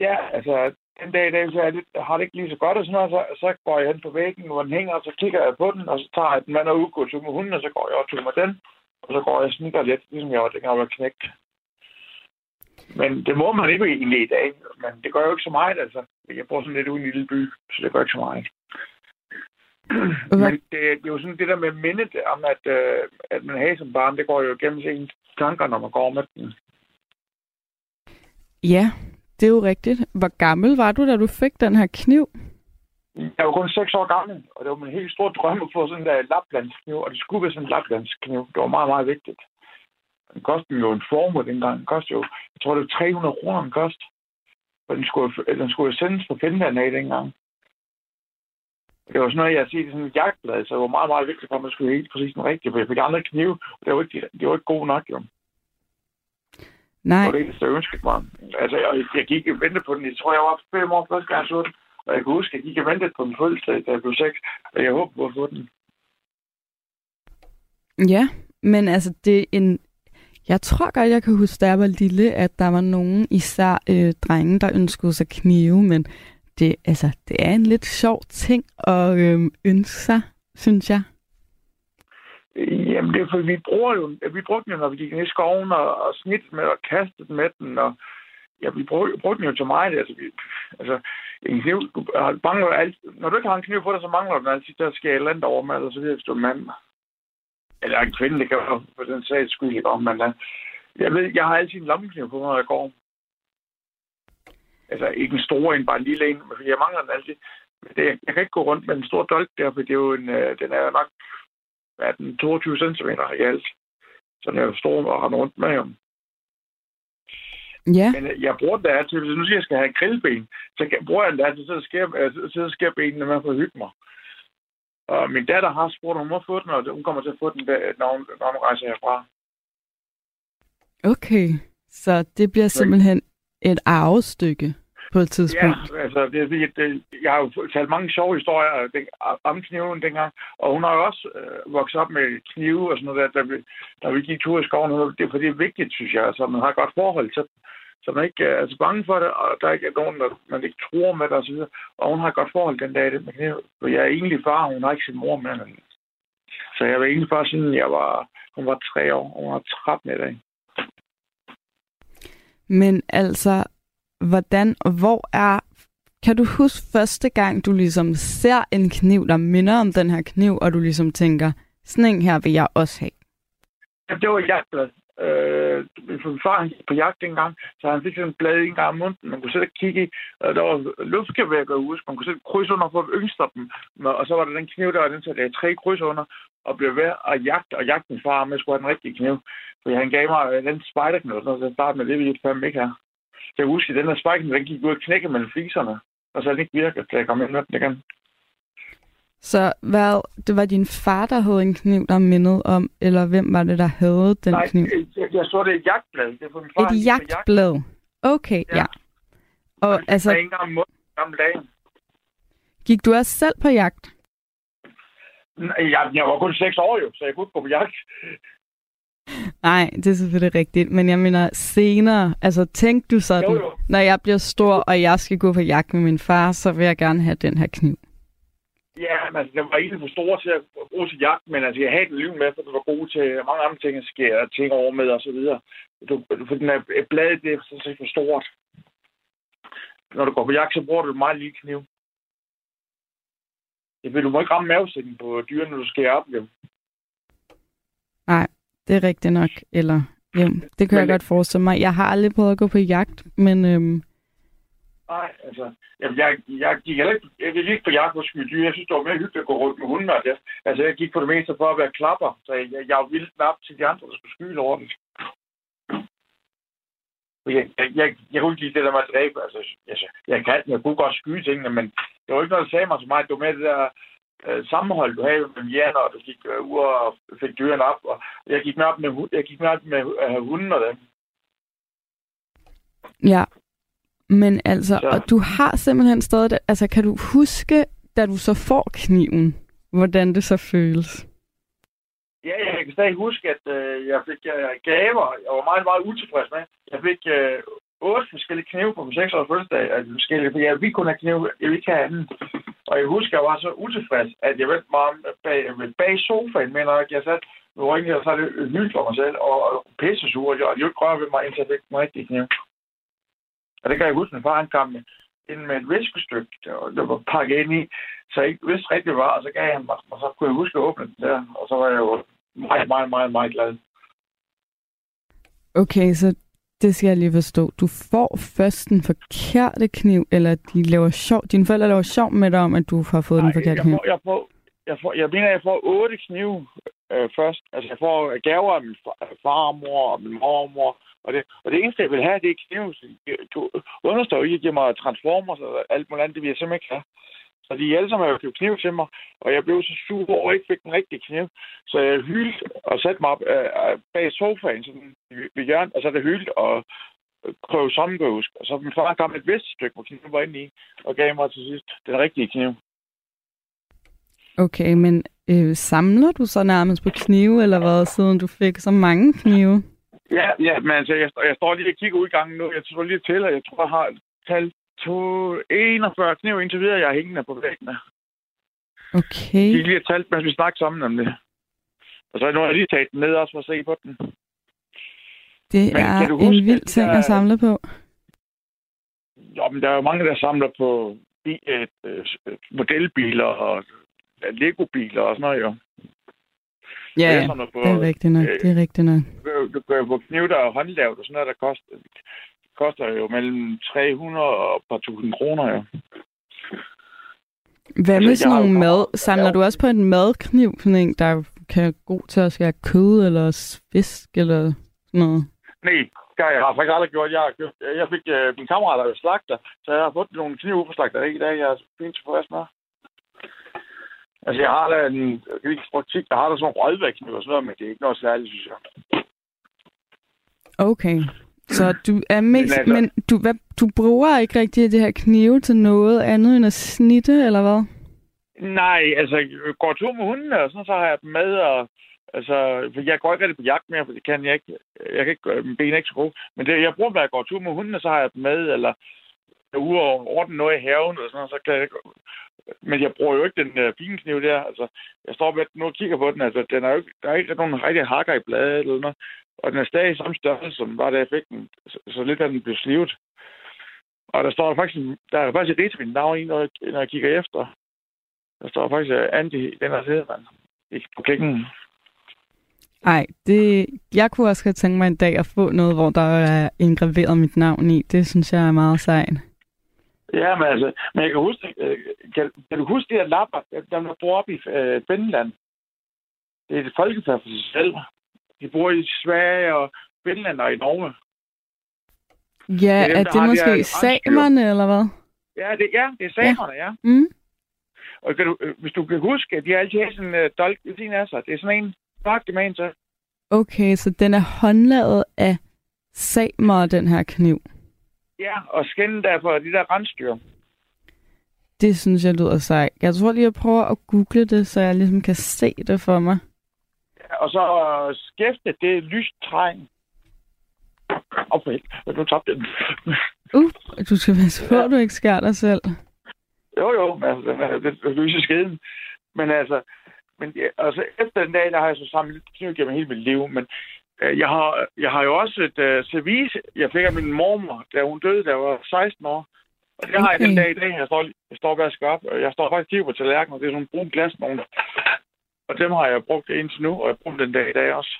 E: Ja, altså, den dag i dag, så er har det ikke lige så godt og sådan noget, så, så går jeg hen på væggen, hvor den hænger, og så kigger jeg på den, og så tager jeg den med og udgår til med hunden, og så går jeg og tog med den, og så går jeg og snikker lidt, ligesom jeg var, dengang jeg var knægt. Men det må man ikke egentlig i dag, men det gør jo ikke så meget, altså. Jeg bor sådan lidt ude i en lille by, så det gør ikke så meget. Men det, det er jo sådan det der med mindet om, at, øh, at man har som barn, det går jo gennem ens tanker, når man går med den.
A: Ja, det er jo rigtigt. Hvor gammel var du, da du fik den her kniv?
E: Jeg var kun 6 år gammel, og det var min helt store drøm at få sådan en der laplandskniv, og det skulle være sådan en laplandskniv. Det var meget, meget vigtigt. Den kostede jo en formue dengang. Den kostede jo, jeg tror det var 300 kroner, den kost. Og den skulle, den skulle sendes fra Finland af dengang. Det var sådan noget, jeg har set i sådan en jagtblad, så det var meget, meget vigtigt for, at man skulle helt præcis den rigtige, for jeg fik andre knive, og det var ikke, det var ikke god nok, jo.
A: Nej,
E: Det var det eneste, jeg ønskede mig. Altså, jeg, jeg gik og ventede på den. Jeg tror, jeg var fem år første gang, jeg så den. Og jeg kan huske, at jeg gik og ventede på den fødselsdag, da jeg blev seks. Og jeg håber på at få den.
A: ja, men altså det er en... Jeg tror godt, jeg kan huske, da jeg var lille, at der var nogen, især øh, drenge, der ønskede sig knive, men det, altså, det er en lidt sjov ting at øh, ønske sig, synes jeg.
E: Jamen, det er fordi, vi bruger jo, vi brugte den jo, når vi gik ned i skoven og, og snit med og kastede med den. Og, ja, vi brugte, brugte den jo til meget. Altså, vi, altså en kniv, du mangler alt, når du ikke har en kniv på dig, så mangler den altid der skal et eller andet over med, eller så videre, hvis du er en mand. Eller en kvinde, det kan være for den sags skyld, ikke om man er. Jeg ved, jeg har altid en lommekniv på når jeg går. Altså ikke en stor en, bare en lille en, for jeg mangler den altid. Men det, jeg kan ikke gå rundt med en stor dolk der, for det er jo en, øh, den er nok er den, 22 cm i alt. Så den er jo stor at rende rundt med ham.
A: Ja,
E: Men øh, jeg bruger den altid, hvis nu siger, jeg skal have grillben, så kan- bruger jeg den altid, så sker, øh, så sker benene med for at hygge mig. Og min datter har spurgt, om hun må få den, og hun kommer til at få den, der, når hun, når hun rejser herfra.
A: okay. Så det bliver simpelthen et arvestykke på et tidspunkt.
E: Ja, altså, det er det, jeg har jo talt mange sjove historier den, om kniven dengang, og hun har jo også øh, vokset op med knive og sådan noget der, da vi, da vi gik tur i skoven. Det, for det er vigtigt, synes jeg, altså, man har et godt forhold til så man ikke øh, er så bange for det, og der ikke er nogen, der man ikke tror med det osv. Og hun har et godt forhold den dag, det med kniv. For jeg er egentlig far, og hun har ikke sin mor med. Så jeg var egentlig far, siden jeg var, hun var tre år, og hun var 13 i dag.
A: Men altså, hvordan og hvor er... Kan du huske første gang, du ligesom ser en kniv, der minder om den her kniv, og du ligesom tænker, sådan en her vil jeg også have?
E: Det var jagtblad. Øh, min far han gik på jagt dengang, så han fik sådan en blad en gang om munden. man kunne sætte og kigge i. Og der var luftgevær, kan huske. Man kunne sætte kryds under for at yngste dem. Og så var der den kniv, der var den, så der tre kryds under, og blev ved at jagte, og jagte min far, om jeg skulle have den rigtige kniv. For han gav mig øh, den den og så jeg startede med det, vi ikke fandme ikke her. Så jeg husker, at den der spiderkniv, den gik ud og knække mellem fliserne, og så den ikke virkede, da jeg kom ind med den igen.
A: Så hvad, det var din far, der havde en kniv, der mindede om, eller hvem var det, der havde den
E: Nej,
A: kniv?
E: jeg, jeg, så det i jagtblad. Det er for min far,
A: Et
E: jagt.
A: jagtblad. Okay, ja.
E: Ja.
A: Og
E: Altså,
A: altså,
E: en gang om måneden, om dagen.
A: gik du også selv på jagt?
E: Nej, Jeg, jeg var kun seks år jo, så jeg kunne ikke gå på jagt.
A: Nej, det er selvfølgelig rigtigt. Men jeg mener senere, altså tænk du sådan,
E: Jo, jo.
A: når jeg bliver stor, og jeg skal gå på jagt med min far, så vil jeg gerne have den her kniv.
E: Ja, men altså, den var egentlig for stor til at bruge til jagt, men altså, jeg havde den liv med, for det var god til mange andre ting, at skære ting over med og så videre. Du, for den er, bladet, det er sådan set for stort. Når du går på jagt, så bruger du et meget lille kniv. Det vil du må ikke ramme mavesækken på dyr, når du skærer op dem.
A: Nej, det er rigtigt nok. Eller, jo, det kan
E: Men
A: jeg godt forestille mig. Jeg har aldrig prøvet at gå på jagt, men øhm,
E: Nej, altså, jeg, jeg, jeg gik heller ikke, jeg gik ikke på jagt på skyde dyr. Jeg synes, det var mere hyggeligt at gå rundt med hunden. og det. Altså, jeg gik på det meste for at være klapper, så jeg, jeg, ville var vildt knap til de andre, der skulle skyde over det. Jeg, jeg, jeg, jeg kunne ikke lide det der med at dræbe. Altså, jeg, jeg kan jeg kunne godt skyde tingene, men det var ikke noget, der sagde mig så meget. Det var med det der øh, sammenhold, du havde med hjerner, og du gik øh, ud og fik dyrene op. Og jeg gik med op med, jeg gik med op med øh, hunden og dem.
A: ja. Men altså,
E: Så-
A: og du har simpelthen stadig, altså kan du huske, da du så får kniven, hvordan det så føles?
E: Ja, jeg kan stadig huske, at øh, jeg fik øh, gaver. Jeg var meget, meget utilfreds med. Jeg fik øh, otte forskellige knive på min 6 års fødselsdag. Altså forskellige, for jeg ville kun have knive, jeg ville ikke have anden. Og jeg husker, jeg var så utilfreds, at jeg vendte mig om bag, bag sofaen, men når jeg satte med ryggen, og så er det hyldt for mig selv, og, og pisse sur, og jeg ville ikke røre ved mig, indtil jeg fik den rigtige kniv. Og det kan jeg huske, at min far han kom med, ind med et viskestykke, der, var- der var pakket ind i, så jeg ikke vidste rigtig, hvad og så gav han mig, og så kunne jeg huske at åbne den der, og så var jeg jo meget, meget, meget, meget glad.
A: Okay, så det skal jeg lige forstå. Du får først den forkerte kniv, eller de laver sjov, dine forældre laver sjov med dig om, at du har fået den forkerte
E: jeg,
A: kniv.
E: får, jeg, får, jeg, får, jeg mener, jeg får otte knive øh, først. Altså, jeg får gaver af min fa- farmor og min mormor. Og det, og det eneste, jeg vil have, det er knive. Du understår ikke, at give mig transformers og alt muligt andet. Det vil jeg simpelthen ikke have. Så de alle sammen har købt kniv til mig, og jeg blev så sur over, at jeg ikke fik den rigtige kniv. Så jeg hyldte og satte mig op øh, øh, bag sofaen sådan, ved- hjørnet, og så det hyldt og prøve sammenbøvsk. Og så min far kom et vist stykke, hvor kniven var inde i, og gav mig til sidst den rigtige kniv.
A: Okay, men øh, samler du så nærmest på knive, eller hvad, siden du fik så mange knive?
E: Ja, ja, men altså, jeg, jeg står lige og kigger ud i gangen nu. Jeg tror lige til, og jeg tror, jeg har talt to 41 kniv indtil videre, jeg er hængende på væggene.
A: Okay.
E: De er lige talt, mens vi snakker sammen om det. Og så har jeg lige taget den ned også for at se på den.
A: Det
E: Men
A: er
E: du
A: en
E: huske,
A: vild
E: at
A: ting
E: der-
A: at samle på.
E: Jo, men der er jo mange, der samler på øh, modelbiler og Lego-biler og sådan noget, jo.
A: Ja,
E: Det er
A: ja.
E: på-
A: det er rigtigt nok. Det er rigtigt nok.
E: Du- kan få kniv, der er håndlavet og sådan noget, der koster, koster jo mellem 300 og et par tusind kroner, jo.
A: Hvad
E: Altså,
A: med sådan nogle mad? Samler du også på en madkniv, sådan en, der kan være god til at skære kød eller fisk eller sådan noget?
E: Nej, det har jeg har faktisk aldrig gjort. Jeg, har købt, jeg fik øh, min kammerat, der er slagter, så jeg har fået nogle knive på slagteri i dag. Jeg er fint tilfreds med. Altså, jeg har da en praktik, jeg har da sådan rødvægtknive og sådan noget, men det er ikke noget særligt, synes jeg.
A: Okay. Så du er mest,
E: altså-
A: men du, hvad, du bruger ikke rigtig det her knive til noget andet end at snitte, eller hvad?
E: Nej, altså, jeg går tur med hundene, og sådan, så har jeg dem med, og altså, for jeg går ikke rigtig på jagt mere, for det kan jeg ikke. Jeg kan ikke, gøre- mine ben er ikke så gode. Men det, jeg bruger, når jeg går tur med hundene, så har jeg dem med, eller jeg er ude og ordne noget i haven, og sådan noget, så kan jeg ikke... Men jeg bruger jo ikke den uh, pinkniv der. Altså, jeg står med nu og kigger på den. Altså, den er jo ikke, der er ikke nogen rigtig hakker i bladet eller noget. Og den er stadig i samme størrelse, som var da jeg fik den. Så, så lidt af den blev slivet. Og der står faktisk, der er faktisk et mit navn i, når jeg, når jeg kigger efter. Der står faktisk uh, Andy den her mand. Ikke på klikken.
A: Nej, det, jeg kunne også godt tænke mig en dag at få noget, hvor der er indgraveret mit navn i. Det synes jeg er meget sejt.
E: Ja, men altså, men jeg kan huske, øh, kan, kan du huske de her lapper, der bor oppe i øh, Finland? Det er et folkefærd for sig selv. De bor i Sverige og Finland og i Norge.
A: Ja,
E: er dem,
A: er det
E: de
A: måske
E: her
A: samerne, eller hvad?
E: Ja, det, ja, det er samerne, ja.
A: Mm?
E: Og kan du, øh, hvis du kan huske, at de har altid sådan en uh, dolk ved siden af sig. Det er sådan en mørk med så.
A: Okay, så den er håndlavet af samer, den her kniv.
E: Ja, og skinnen der for de der rensdyr.
A: Det synes jeg lyder sejt. Jeg tror lige, jeg prøver at google det, så jeg ligesom kan se det for mig.
E: Og så skæfte, det er lyst træn. Og for helvede, nu tabte den.
A: Uh, du skal passe på, du ikke skærer dig selv.
E: Jo, jo, altså, den er, den er løse skeden. Men altså, men, altså, efter den dag, der har jeg så samlet kniv gennem hele mit liv, men jeg, har, jeg har jo også et øh, service, jeg fik af min mormor, da hun døde, da jeg var 16 år. Og det har jeg den
A: Okay.
E: dag i dag. Jeg står, jeg står op, og jeg står faktisk på tallerkenen, og det er sådan nogle brune glas nogle. Og dem har jeg brugt indtil nu, og jeg bruger dem den dag i dag også.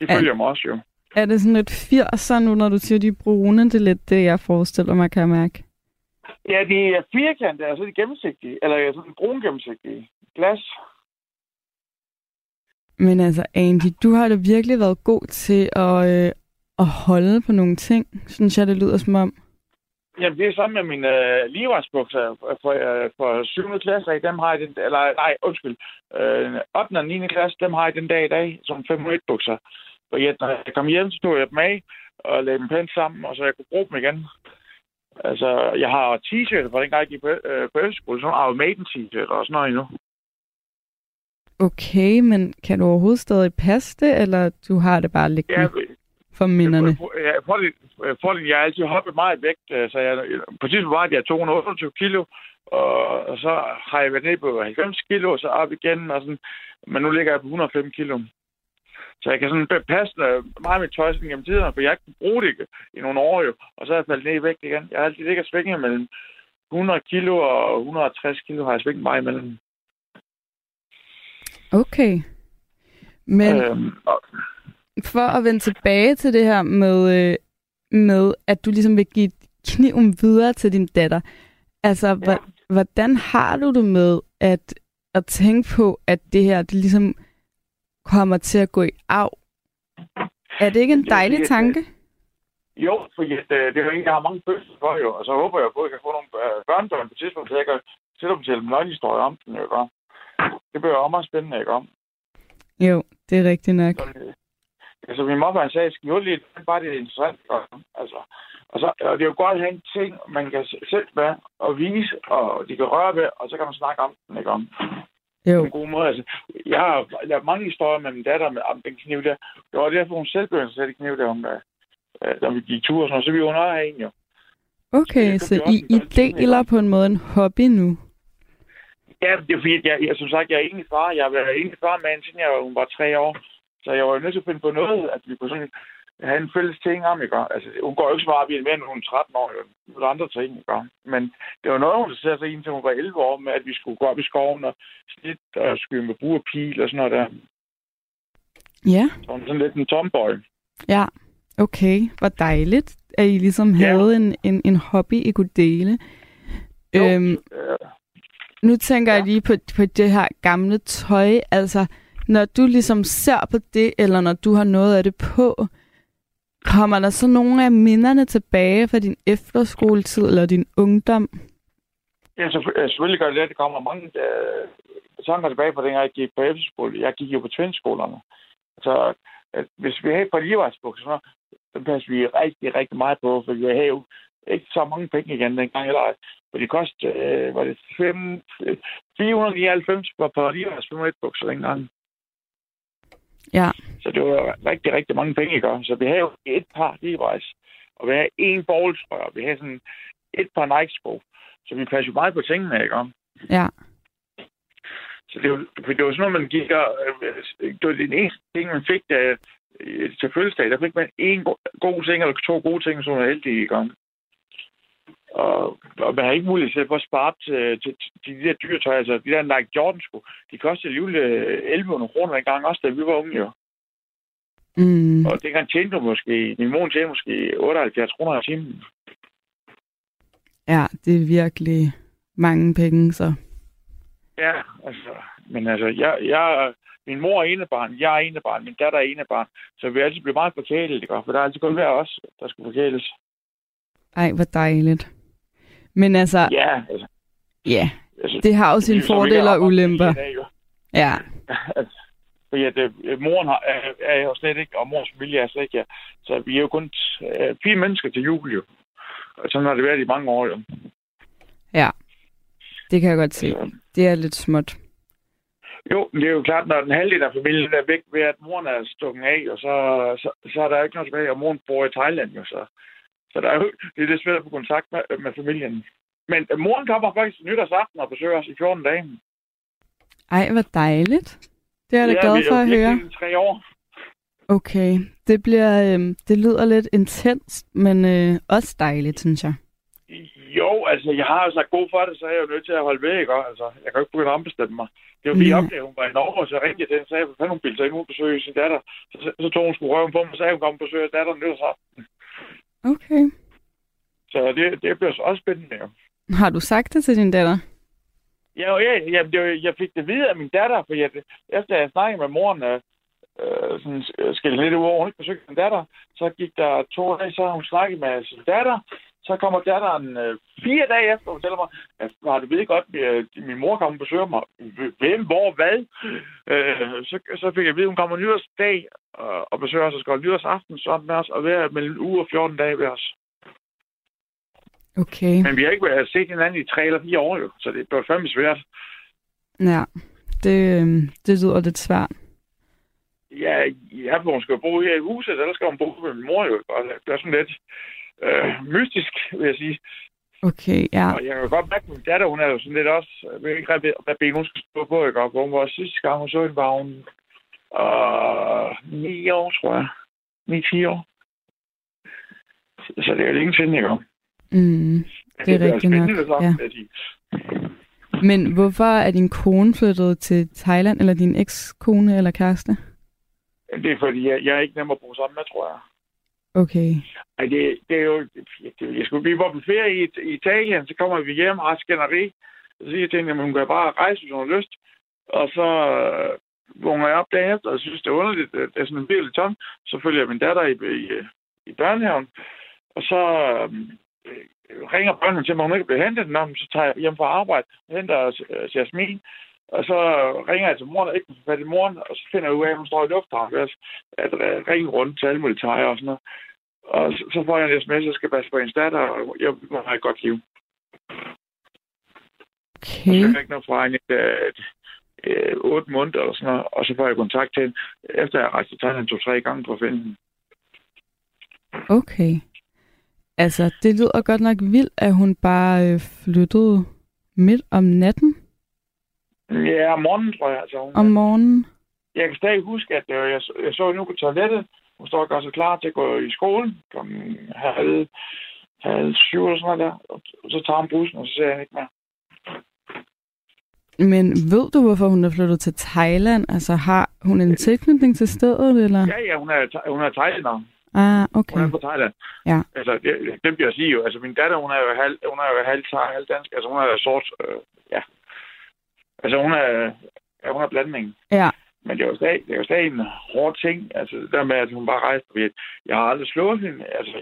E: De følger mig også jo.
A: Er det sådan lidt 80'er nu, når du siger, de er brune? Det er lidt det, jeg forestiller mig, kan jeg mærke.
E: Ja, de er firkantede, altså de er gennemsigtige, eller sådan brun gennemsigtige. Glas.
A: Men altså, Andy, du har da virkelig været god til at, øh, at holde på nogle ting, synes jeg, det lyder som om.
E: Jamen, det er sammen med mine øh, ligevandsbukser for, øh, for 7. klasse. Dem har jeg den, eller nej, undskyld, øh, 8. og 9. klasse, dem har jeg den dag i dag, som 501 bukser. For jeg, når jeg kom hjem, så tog jeg dem af og lagde dem pænt sammen, og så jeg kunne bruge dem igen. Altså, jeg har t-shirts fra dengang jeg gik på, øh, på efterskole, sådan Iron Maiden t-shirt og sådan noget endnu.
A: Okay, men kan du overhovedet stadig passe det, eller du har det bare liggende
E: Ja,
A: for minderne?
E: Fordelen, jeg har altid hoppet meget vægt, øh, så jeg, på tidspunkt var jeg 228 kilo, og, så har jeg været nede på 90 kilo, og så op igen, og sådan, men nu ligger jeg på 105 kilo. Så jeg kan sådan passe øh, meget med tøj sådan gennem tiderne, for jeg ikke kunne bruge det i nogle år jo, og så er jeg faldet ned i vægt igen. Jeg har altid ligget svinget mellem 100 kilo og 160 kilo, har jeg svinget meget imellem.
A: Okay. Men
E: Øhm, og,
A: for at vende tilbage til det her med, øh, med at du ligesom vil give kniven videre til din datter. Altså, ja. Hvordan har du det med at, at tænke på, at det her, det ligesom kommer til at gå i arv? Er det ikke en dejlig
E: fordi, at,
A: tanke?
E: Jo, fordi øh, det er jo en, jeg har mange følelser for, jo. Og så håber jeg på, at jeg kan få nogle øh, børnebørn på et tidspunkt, så jeg kan sætte dem til en løgnhistorie om den, jo? Det bliver jo meget spændende, ikke? om.
A: Jo, det er rigtigt nok.
E: Så, øh, altså, min mor han sagde, skal lige bare det er interessant, ikke? Altså, og, så, og det er jo godt at have en ting, man kan s- sætte med og vise, og de kan røre ved, og så kan man snakke om den, ikke? om. På
A: Jo,
E: en god måde. Altså, jeg har lavet mange historier med min datter med, om den kniv der. Det var derfor, hun selv blev sætte kniv der, om, da, øh, da vi gik tur og sådan noget. Så vi var af en, jo.
A: okay, så
E: vi
A: I, I deler på en måde en hobby nu.
E: Ja, det er fordi, jeg, jeg, som sagt, jeg er egentlig far. Jeg har været egentlig far med hende, siden jeg, hun var tre år. Så jeg var nødt til at finde på noget, at vi kunne sådan have en fælles ting om, ikke? Altså, hun går jo ikke så meget op i det mere, end hun er 13 år. Der andre ting, ikke? Men det var noget, hun interesserede sig indtil hun var 11 år, med at vi skulle gå op i skoven og snit og skyde med bur og pil og sådan noget der.
A: Ja,
E: Så hun sådan lidt en tomboy.
A: ja. Okay, hvor dejligt, at I ligesom
E: Ja.
A: havde en, en, en hobby, I kunne dele.
E: Jo,
A: Øhm,
E: øh,
A: Nu tænker ja. Jeg lige på, på det her gamle tøj. Altså, når du ligesom ser på det, eller når du har noget af det på, kommer der så nogle af minderne tilbage fra din efterskoletid eller din ungdom?
E: Ja, så, selvfølgelig gør det det. Der kommer mange øh, tanker tilbage på dengang jeg gik på efterskole. Jeg gik jo på tvinskolerne. Så at hvis vi havde par livvejsbukser, så passer vi rigtig, rigtig meget på, for vi havde jo ikke så mange penge igen dengang. Eller, for det kostede, øh, var det fem, øh, 499 på par livvejsbukser dengang.
A: Ja,
E: Så det var rigtig, rigtig mange penge, ikke? Så vi havde jo et par Levi's, og vi havde en boldtrøje, og vi havde sådan et par Nike-sko. Så vi passede jo meget på tingene, ikke?
A: ja,
E: Så det var, det var sådan noget, man gik og... Øh, det var den eneste ting, man fik da, øh, til fødselsdag. Der fik man en go- god ting, eller to gode ting, så var man heldig i gang. Og, og man har ikke mulighed til at få sparet til, til, til, de der dyretøj. Altså, de der Nike Jordan-sko, de kostede alligevel øh, 1100 kroner dengang, også da vi var unge, jo.
A: mm,
E: Og dengang tjente du måske, min mor tjente måske 78 kroner i timen.
A: ja, det er virkelig mange penge, så.
E: Ja, altså, men altså, jeg, jeg, min mor er enebarn, jeg er enebarn, min datter er enebarn, så vi altid blev meget forkælet, for der er altid kun hver os, der skulle forkæles.
A: Ej, hvor dejligt. Men altså, ja,
E: Ja, altså,
A: ja
E: altså
A: det har jo sine fordele og ulemper.
E: i dag, jo.
A: Ja,
E: Altså, Fordi at, øh, moren har, er, er jo slet ikke, og mors familie er slet ikke, ja. så vi er jo kun øh, fire mennesker til jul, jo. Og sådan har det været i mange år, jo.
A: ja. Det kan jeg godt se.
E: Så,
A: Det er lidt småt.
E: Jo, men det er jo klart, når den halvdel af familien er væk ved, at moren er stukket af, og så, så, så er der ikke noget tilbage, og moren bor i Thailand jo, så, så der er jo, det er lidt svært at få kontakt med, med familien. Men øh, moren kommer faktisk nytårsaften og besøger os i 14 dage.
A: Ej, hvor dejligt. Det er jeg da glad for at høre.
E: i tre år.
A: Okay, det bliver, øhm, det lyder lidt intenst, men øh, også dejligt, synes jeg.
E: Jo, altså, jeg har jo sagt god for det, så er jeg jo nødt til at holde ikke? Og, Altså, jeg kan jo ikke begynde at ombestemme mig. Det var fordi,
A: Ja.
E: opdagede, hun var i Norge, så ringte jeg til hende og sagde, fanden hun ville tage imod besøg sin datter. Så, så, så tog hun sgu røven på mig og sagde, hun kom og besøge datteren nytårsaften.
A: Okay.
E: Så det, det bliver så også spændende, jo.
A: Har du sagt det til din datter?
E: Ja, ja, ja det, var- jeg fik det videre af min datter, for jeg, efter jeg snakkede med moren, øh, øh, sådan øh, skilte lidt ud over, hun ikke besøgte sin datter, så gik der to dage, så hun snakket med sin datter, så kommer datteren øh, fire dage efter, og fortæller mig, at har du ved godt, at min mor kommer og besøger mig. Hvem, hvor, hvad? Øh, så, så fik jeg at vide, at hun kommer nytårsdag og, og besøger os og skal nytårsaften sådan med os, og være mellem en uge og 14 dage ved os.
A: Okay.
E: Men vi har ikke været set hinanden i tre eller fire år, jo, så det blev fandme svært.
A: Ja, det, øhm, det lyder lidt svært.
E: Ja, ja, hun skal jo bo her i huset, eller skal hun bo med min mor jo. Og det er sådan lidt øh, mystisk, vil jeg sige.
A: Okay, ja.
E: Og jeg kan godt mærke, at min datter, hun er jo sådan lidt også, jeg ved ikke rigtig, hvad ben hun skal stå på, ikke? Og hun var sidste gang, hun så hende, var hun øh, ni år, tror jeg. Ni-ti år. Så, det er jo længe siden, ikke?
A: Mm. Det er
E: bliver
A: rigtigt nok,
E: så,
A: ja. Men hvorfor er din kone flyttet til Thailand, eller din ekskone eller kæreste?
E: Det er fordi, jeg, jeg er ikke nem at bo sammen med, tror jeg.
A: Okay.
E: Ej, det, det er jo... Det, jeg skulle blive på ferie i, i Italien, så kommer vi hjem og har skænderi. Så siger jeg til hende, at hun kan bare rejse, hvis hun har lyst. Og så øh, vågner jeg op dagen efter, og synes, det er underligt, at det er sådan en bil tom. Så følger jeg min datter i, i, i børnehaven. Og så øh, øh ringer børnene til mig, om hun ikke bliver hentet. Nå, så tager jeg hjem fra arbejde og henter øh, Jasmin. Og så ringer jeg til moren, og ikke får fat i moren, og så finder jeg ud af, at hun står i lufthavnen, at, at øh, ringe rundt til alle mulige tejer og sådan noget. Og så, så får jeg en sms, jeg skal passe på hendes datter, og jeg må have et godt liv. Og
A: Okay.
E: så fik jeg noget fra hende øh, øh, otte måneder eller sådan noget, og så får jeg kontakt til hende, efter jeg rejste til Thailand to-tre gange for at finde hende.
A: Okay. Altså, det lyder godt nok vildt, at hun bare øh, flyttede midt om natten
E: Ja, om morgenen, tror jeg. Altså,
A: om morgenen.
E: Jeg kan stadig huske, at øh, jeg, jeg så hende nu på toilettet. Hun står og gør sig klar til at gå i skolen kl. halv, halv syv eller sådan noget der. Og så tager hun bussen, og så ser jeg ikke mere.
A: Men ved du, hvorfor hun er flyttet til Thailand? Altså, har hun en tilknytning til stedet, eller?
E: Ja, ja, hun er, hun er thailander.
A: Ah, okay.
E: Hun er fra Thailand.
A: Ja.
E: Altså, det, det bliver jeg sige jo. Altså, min datter, hun er jo halv, hun er jo halv halv dansk. Altså, hun er sort, øh, ja. Altså, hun er, ja, hun er blanding.
A: Ja.
E: Men det er jo stadig, det er jo stadig en hård ting. Altså, det der med, at hun bare rejste. Fordi jeg har aldrig slået hende. Altså,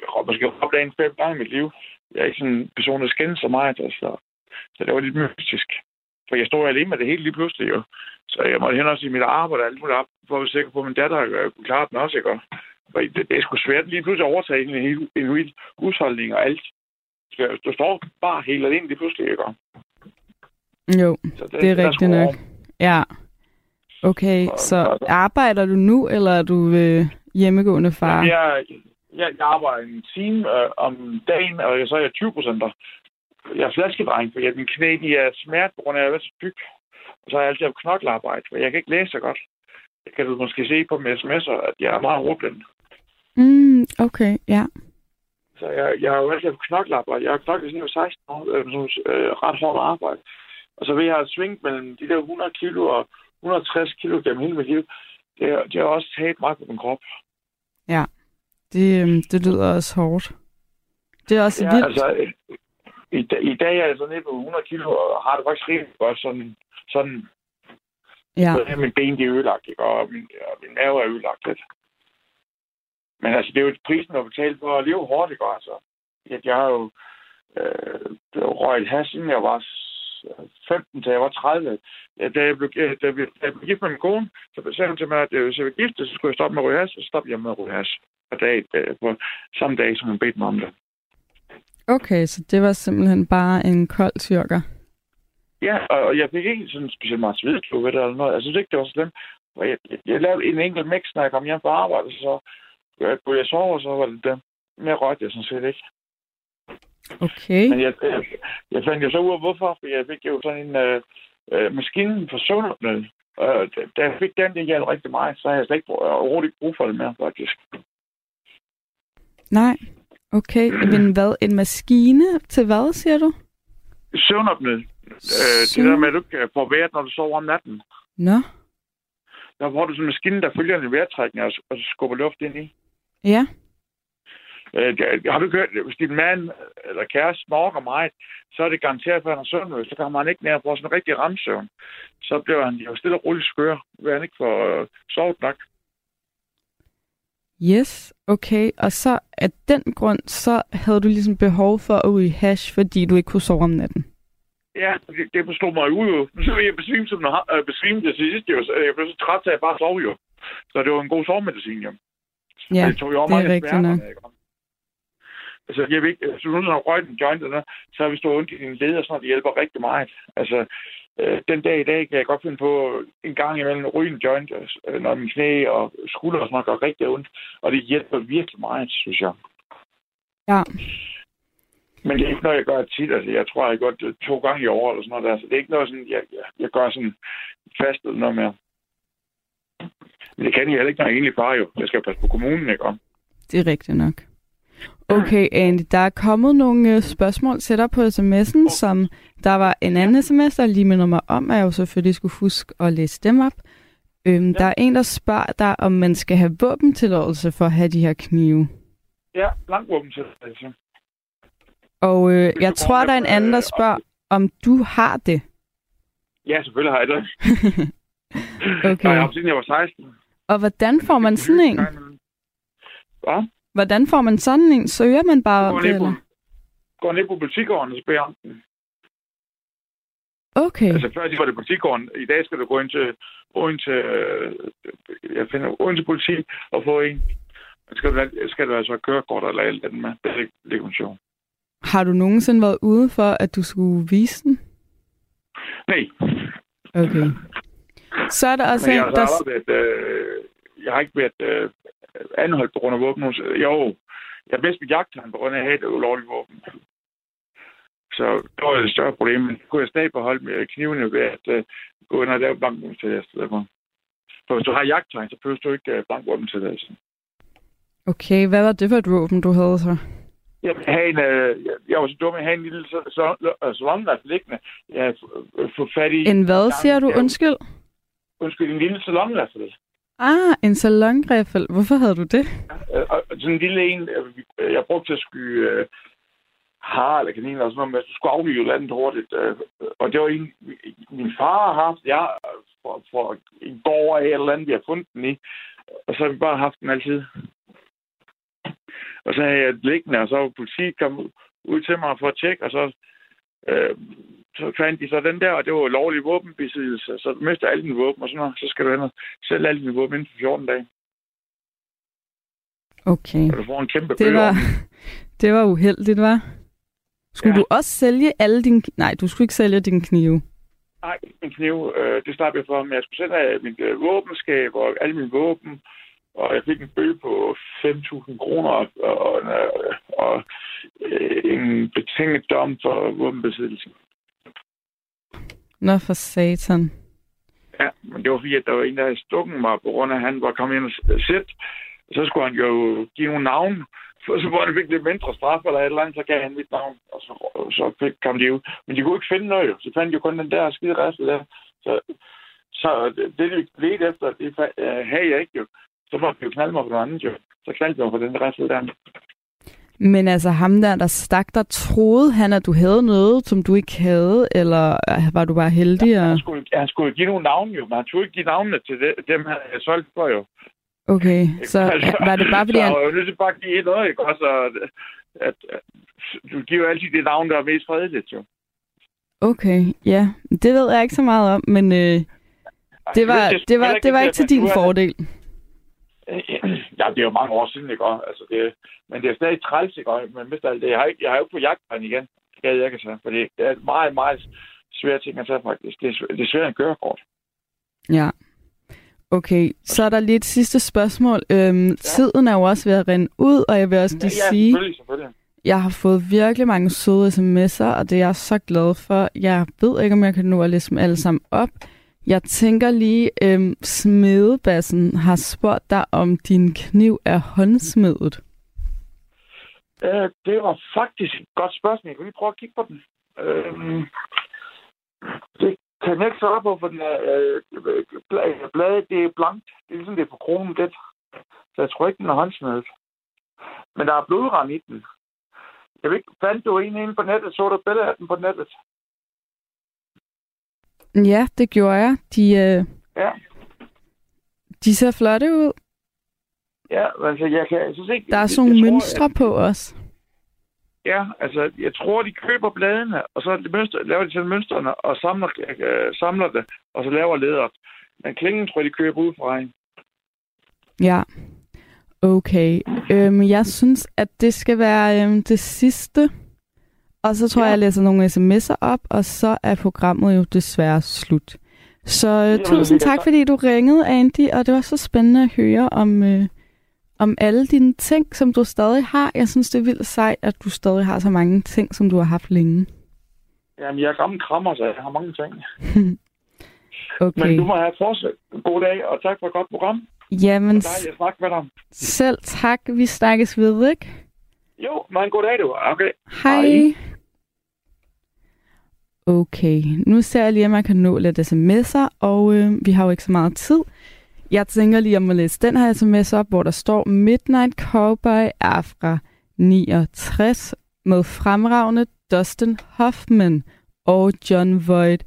E: jeg har måske opdaget en fem gange i mit liv. Jeg er ikke sådan en person, der skændes så meget. Altså. Så det var lidt mystisk. For jeg stod alene med det hele lige pludselig jo. Så jeg måtte hen også i mit arbejde og alt muligt op, for at være sikker på, at min datter øh, kunne klare den også, ikke? For det, det er sgu svært lige pludselig at overtage en hel, en hel husholdning og alt. Så Du står bare helt alene lige pludselig, ikke?
A: Jo,
E: Så
A: det er
E: der
A: rigtigt nok. Ja. Okay, så
E: og-
A: arbejder du nu, eller er du øh, hjemmegående far?
E: Jeg, jeg, jeg arbejder en time øh, om dagen, og så er jeg 20 procent Jeg er flaskedreng, fordi at mine knæ de er smert, på grund af, at jeg er så tyk. Og så har jeg altid haft knoklearbejde, for jeg kan ikke læse så godt. Det kan du måske se på mine sms'er, at jeg er meget ordblind.
A: Mm, okay, ja.
E: Så jeg, jeg har jo altid haft knoklearbejde. Jeg har knoklet siden jeg var 16 år, øh, sådan øh, ret hårdt arbejde. Og så ved jeg have svinget mellem de der 100 kilo og 160 kilo gennem hele mit liv. Det, det har også taget meget på min krop.
A: Det, øhm, det lyder også hårdt. Det er også
E: Ja,
A: vildt.
E: altså, i, i dag er jeg så nede på 100 kilo, og har det faktisk rigtig godt. Sådan, sådan
A: Ja,
E: så min ben de er ødelagt, ikke? og min, og min mave er ødelagt lidt. Men altså, det er jo prisen at betale for at leve hårdt, ikke? Altså, jeg har jo øh, røget has, siden jeg var 15 til jeg var 30. Ja, Da jeg blev, øh, da jeg blev, da jeg blev gift med min kone, så sagde hun til mig, at øh, hvis jeg ville gifte, så skulle jeg stoppe med at ryge has, og så stoppede jeg med at ryge has på, dag, øh, på samme dag, som hun bedte mig om det.
A: okay, så det var simpelthen bare en kold tyrker.
E: Ja, og jeg fik ikke sådan specielt meget svedklub ved det eller noget. Jeg synes ikke, det var så slemt. Og jeg, jeg, lavede en enkelt mix, når jeg kom hjem fra arbejde, så jeg, kunne jeg sove, og så var det det. Mere røgte jeg sådan set ikke.
A: Okay.
E: Men jeg, jeg, jeg fandt jo så ud af, hvorfor. For jeg fik jo sådan en øh, øh, maskine for søvnopnød. Og da- jeg fik den, det hjalp rigtig meget, så har jeg slet ikke overhovedet brug for det mere, faktisk.
A: Nej. Okay, men hvad? En maskine til hvad, siger du?
E: Søvnopnød. Øh, det der med, at du ikke får vejret, når du sover om natten.
A: Nå,
E: Der får du sådan en maskine, der følger en vejrtrækning og, og skubber luft ind i.
A: ja.
E: Øh, det- har du hørt, hvis din mand eller kæreste snorker meget, så er det garanteret, for at han er søvnløs. Så kan man ikke nær få sådan en rigtig ramsøvn. Så bliver han jo stille og roligt skør, vil han ikke få øh, sovet nok.
A: Yes, okay. Og så af den grund, så havde du ligesom behov for at ryge hash, fordi du ikke kunne sove om natten.
E: Ja, det, det forstod mig jo jo. Så vil jeg besvime som øh, besvime til sidst. Jo. Jeg blev så træt at jeg bare sov jo. Så det var en god sovemedicin, jo.
A: Ja,
E: det tog jo
A: det er rigtigt nok.
E: ikke? Altså, jeg ved ikke, hvis du nu har røget en joint, eller, så har vi stået ondt i din led, og sådan noget, det hjælper rigtig meget. Altså, øh, den dag i dag kan jeg godt finde på en gang imellem at ryge en joint, øh, når min knæ og skulder og sådan noget gør rigtig ondt. Og det hjælper virkelig meget, synes jeg.
A: Ja.
E: Men det er ikke noget, jeg gør tit. Altså, jeg tror, jeg gjort det to gange i år, eller sådan noget der. Så det er ikke noget, sådan, jeg, jeg, jeg gør sådan fast eller noget mere. Men det kan jeg heller ikke, når jeg egentlig far jo. Jeg skal passe på kommunen, ikke? om?
A: Det er rigtigt nok. Okay, Andy, der er kommet nogle øh, spørgsmål dig på sms'en, som der var en anden sms, der lige minder mig om, at jeg jo selvfølgelig skulle huske at læse dem op. Øhm, ja. Der er en, der spørger dig, om man skal have våbentilladelse for at have de her knive.
E: Ja, langvåben til altså.
A: Og øh, jeg tror, der er en anden, der
E: øh,
A: spørger, om du har det.
E: Ja, selvfølgelig har jeg det.
A: Okay.
E: Jeg har siden jeg var 16.
A: Og hvordan får man sådan en?
E: Hvad?
A: Hvordan får man sådan en? Søger man bare om
E: Går
A: det,
E: ned, på,
A: eller?
E: går ned på butikgården og spørger om den.
A: Okay.
E: Altså før de var det butikgården. I dag skal du gå ind til, til, øh, jeg finder, til politi og få en. Skal du, skal du altså køre kort eller alt andet med? Det er legitimation.
A: Har du nogensinde været ude for, at du skulle vise den?
E: Nej,
A: Okay. Så er der også
E: men jeg
A: en,
E: har,
A: der...
E: været, øh, jeg har ikke været øh, anholdt på grund af våben. Jo, jeg bedst ved jagttegn på grund af at have et ulovligt våben. Så det var et større problem. Men kunne jeg stadig beholde med knivene ved at øh, gå ind og lave til det. For hvis du har jagttegn, så behøver du ikke øh, bankvåben til det.
A: Okay, hvad var det for et våben, du havde så?
E: Jeg, have en, øh, jeg- var så dum, at have en lille salonrest liggende. Jeg har fået fat i...
A: En hvad, siger du? Undskyld.
E: Undskyld, en lille salonrest.
A: Ah, en salongriffel. Hvorfor havde du det?
E: Øh, og sådan en lille en, øh, øh, jeg brugte til at skyde øh, har eller kaniner og sådan noget, men du skulle aflive landet hurtigt. Øh, og det var en, min far har haft, jeg for, for en gård af eller andet, vi har fundet den i. Og så har vi bare haft den altid. Og så havde jeg liggende, og så var politiet kom ud til mig for at tjekke, og så, øh, så fandt de så den der, og det var lovlig våbenbesiddelse. Så du mister alle dine våben, og sådan noget, så skal du hen og sælge alle dine våben inden for 14 dage.
A: Okay.
E: Og du får en kæmpe
A: Det var, det var uheldigt, var? Skulle
E: Ja.
A: du også sælge alle dine... Nej, du skulle ikke sælge dine knive.
E: Nej, en kniv, øh, det startede jeg for, men jeg skulle selv have mit øh, våbenskab og alle mine våben, og jeg fik en bøde på 5.000 kroner og, og, og øh, en betinget dom for våbenbesiddelse.
A: Nå for satan.
E: Ja, men det var fordi, at der var en, der havde stukket mig, på grund af, at han var kommet ind og sæt. Så skulle han jo give nogle navn, for så var han fik lidt mindre straf eller et eller andet, så gav han mit navn, og så, og så fik, kom de ud. Men de kunne ikke finde noget. Så fandt de jo kun den der skide rest der. Så, så det, det, de ledte efter, det øh, havde jeg ikke jo. Så måtte de jo knalde mig på noget andet jo. Så knaldte jeg mig på den rest der.
A: Men altså ham der, der stak dig, troede han, at du havde noget, som du ikke havde, eller øh, var du bare heldig? Og...
E: Han skulle, han skulle give nogle navne jo, men han skulle ikke give navnene til det, dem, han havde solgt for jo.
A: Okay, så var det bare fordi,
E: så
A: han...
E: jeg var nødt til bare at give noget, ikke? Også, at, at, at, du giver altid det navn, der er mest fredeligt, jo.
A: Okay, ja. Det ved jeg ikke så meget om, men øh, det var, det var, det var
E: til,
A: ikke til din fordel.
E: Ja, det er jo mange år siden, ikke? Altså, det, men det er stadig træls, ikke? Men mister alt det. Jeg har, ikke, jeg har jo ikke på jagtvejen igen. Kan jeg ikke sige. Fordi det er et meget, meget svært ting at tage, faktisk. Det er, det er svært at gøre kort.
A: Ja. Okay, så er der lige et sidste spørgsmål. Øhm, ja. Tiden er jo også ved at rende ud, og jeg vil også lige
E: ja,
A: sige,
E: selvfølgelig, selvfølgelig.
A: jeg har fået virkelig mange søde sms'er, og det er jeg så glad for. Jeg ved ikke, om jeg kan nå at læse dem alle sammen op. Jeg tænker lige, øhm, smedebassen har spurgt dig, om din kniv er håndsmedet.
E: Øh, det var faktisk et godt spørgsmål. Jeg kan lige prøve at kigge på den. Øh, det kan jeg ikke svare på, for den er, øh, bladet det er blankt. Det er ligesom det er på kronen det. Så jeg tror ikke, den er håndsmedet. Men der er blodrand i den. Jeg ved ikke, fandt du en inde på nettet? Så du billeder af den på nettet?
A: Ja, det gjorde jeg. De, øh,
E: Ja.
A: de ser flotte ud.
E: Ja, altså jeg kan jeg synes ikke...
A: Der er sådan nogle mønstre
E: at-
A: på os.
E: Ja, altså jeg tror, de køber bladene, og så mønster, laver de sådan mønstrene og samler, øh, samler det, og så laver lederet. Men klingen tror jeg, de køber ud fra en.
A: Ja. Okay. Øhm, jeg synes, at det skal være øhm, det sidste. Og så tror
E: Ja.
A: jeg, jeg læser nogle sms'er op, og så er programmet jo desværre slut. Så øh, tusind tak,
E: så-
A: fordi du ringede, Andy, og det var så spændende at høre om, øh, om alle dine ting, som du stadig har. Jeg synes, det er vildt sejt, at du stadig har så mange ting, som du har haft længe.
E: Jamen, jeg er gammel krammer, så jeg har mange ting.
A: Okay.
E: Men du må have fortsat god dag, og tak for et godt program.
A: Jamen,
E: Dejligt at snakke med dig.
A: selv tak. Vi snakkes ved, ikke?
E: Jo, men en god dag, du. Okay.
A: Hej.
E: Hej.
A: Okay, nu ser jeg lige, om man kan nå lidt sms'er, og øh, vi har jo ikke så meget tid. Jeg tænker lige om at læse den her sms op, hvor der står, Midnight Cowboy er fra 69 med fremragende Dustin Hoffman og John Voight.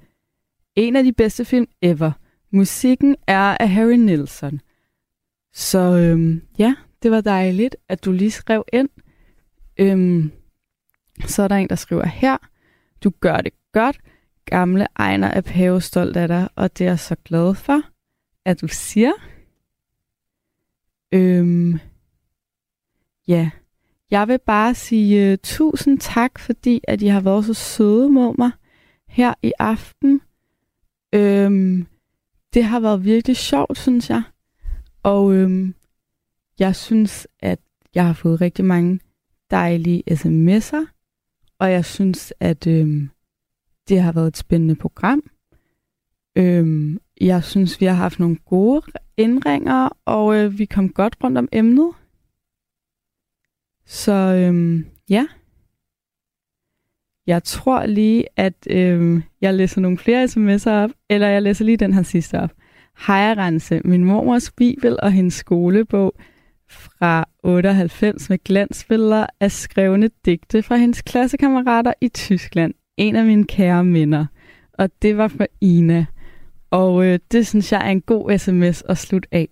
A: En af de bedste film ever. Musikken er af Harry Nilsson. Så øhm, ja, det var dejligt, at du lige skrev ind. Øhm, så er der en, der skriver her. Du gør det godt. Gamle Ejner er pavestolt af dig, og det er jeg så glad for, at du siger. Øhm, ja, jeg vil bare sige uh, tusind tak, fordi at I har været så søde mod mig her i aften. Øhm, det har været virkelig sjovt, synes jeg. Og øhm, jeg synes, at jeg har fået rigtig mange dejlige sms'er. Og jeg synes, at øhm, det har været et spændende program. Øhm, jeg synes, vi har haft nogle gode indringer, og øh, vi kom godt rundt om emnet. Så øhm, Ja. Jeg tror lige, at øhm, jeg læser nogle flere sms'er op, eller jeg læser lige den her sidste op. Hej Rense, min mormors bibel og hendes skolebog fra 98 med glansbilleder af skrevne digte fra hendes klassekammerater i Tyskland. En af mine kære minder. Og det var for Ina. Og øh, det synes jeg er en god sms at slutte af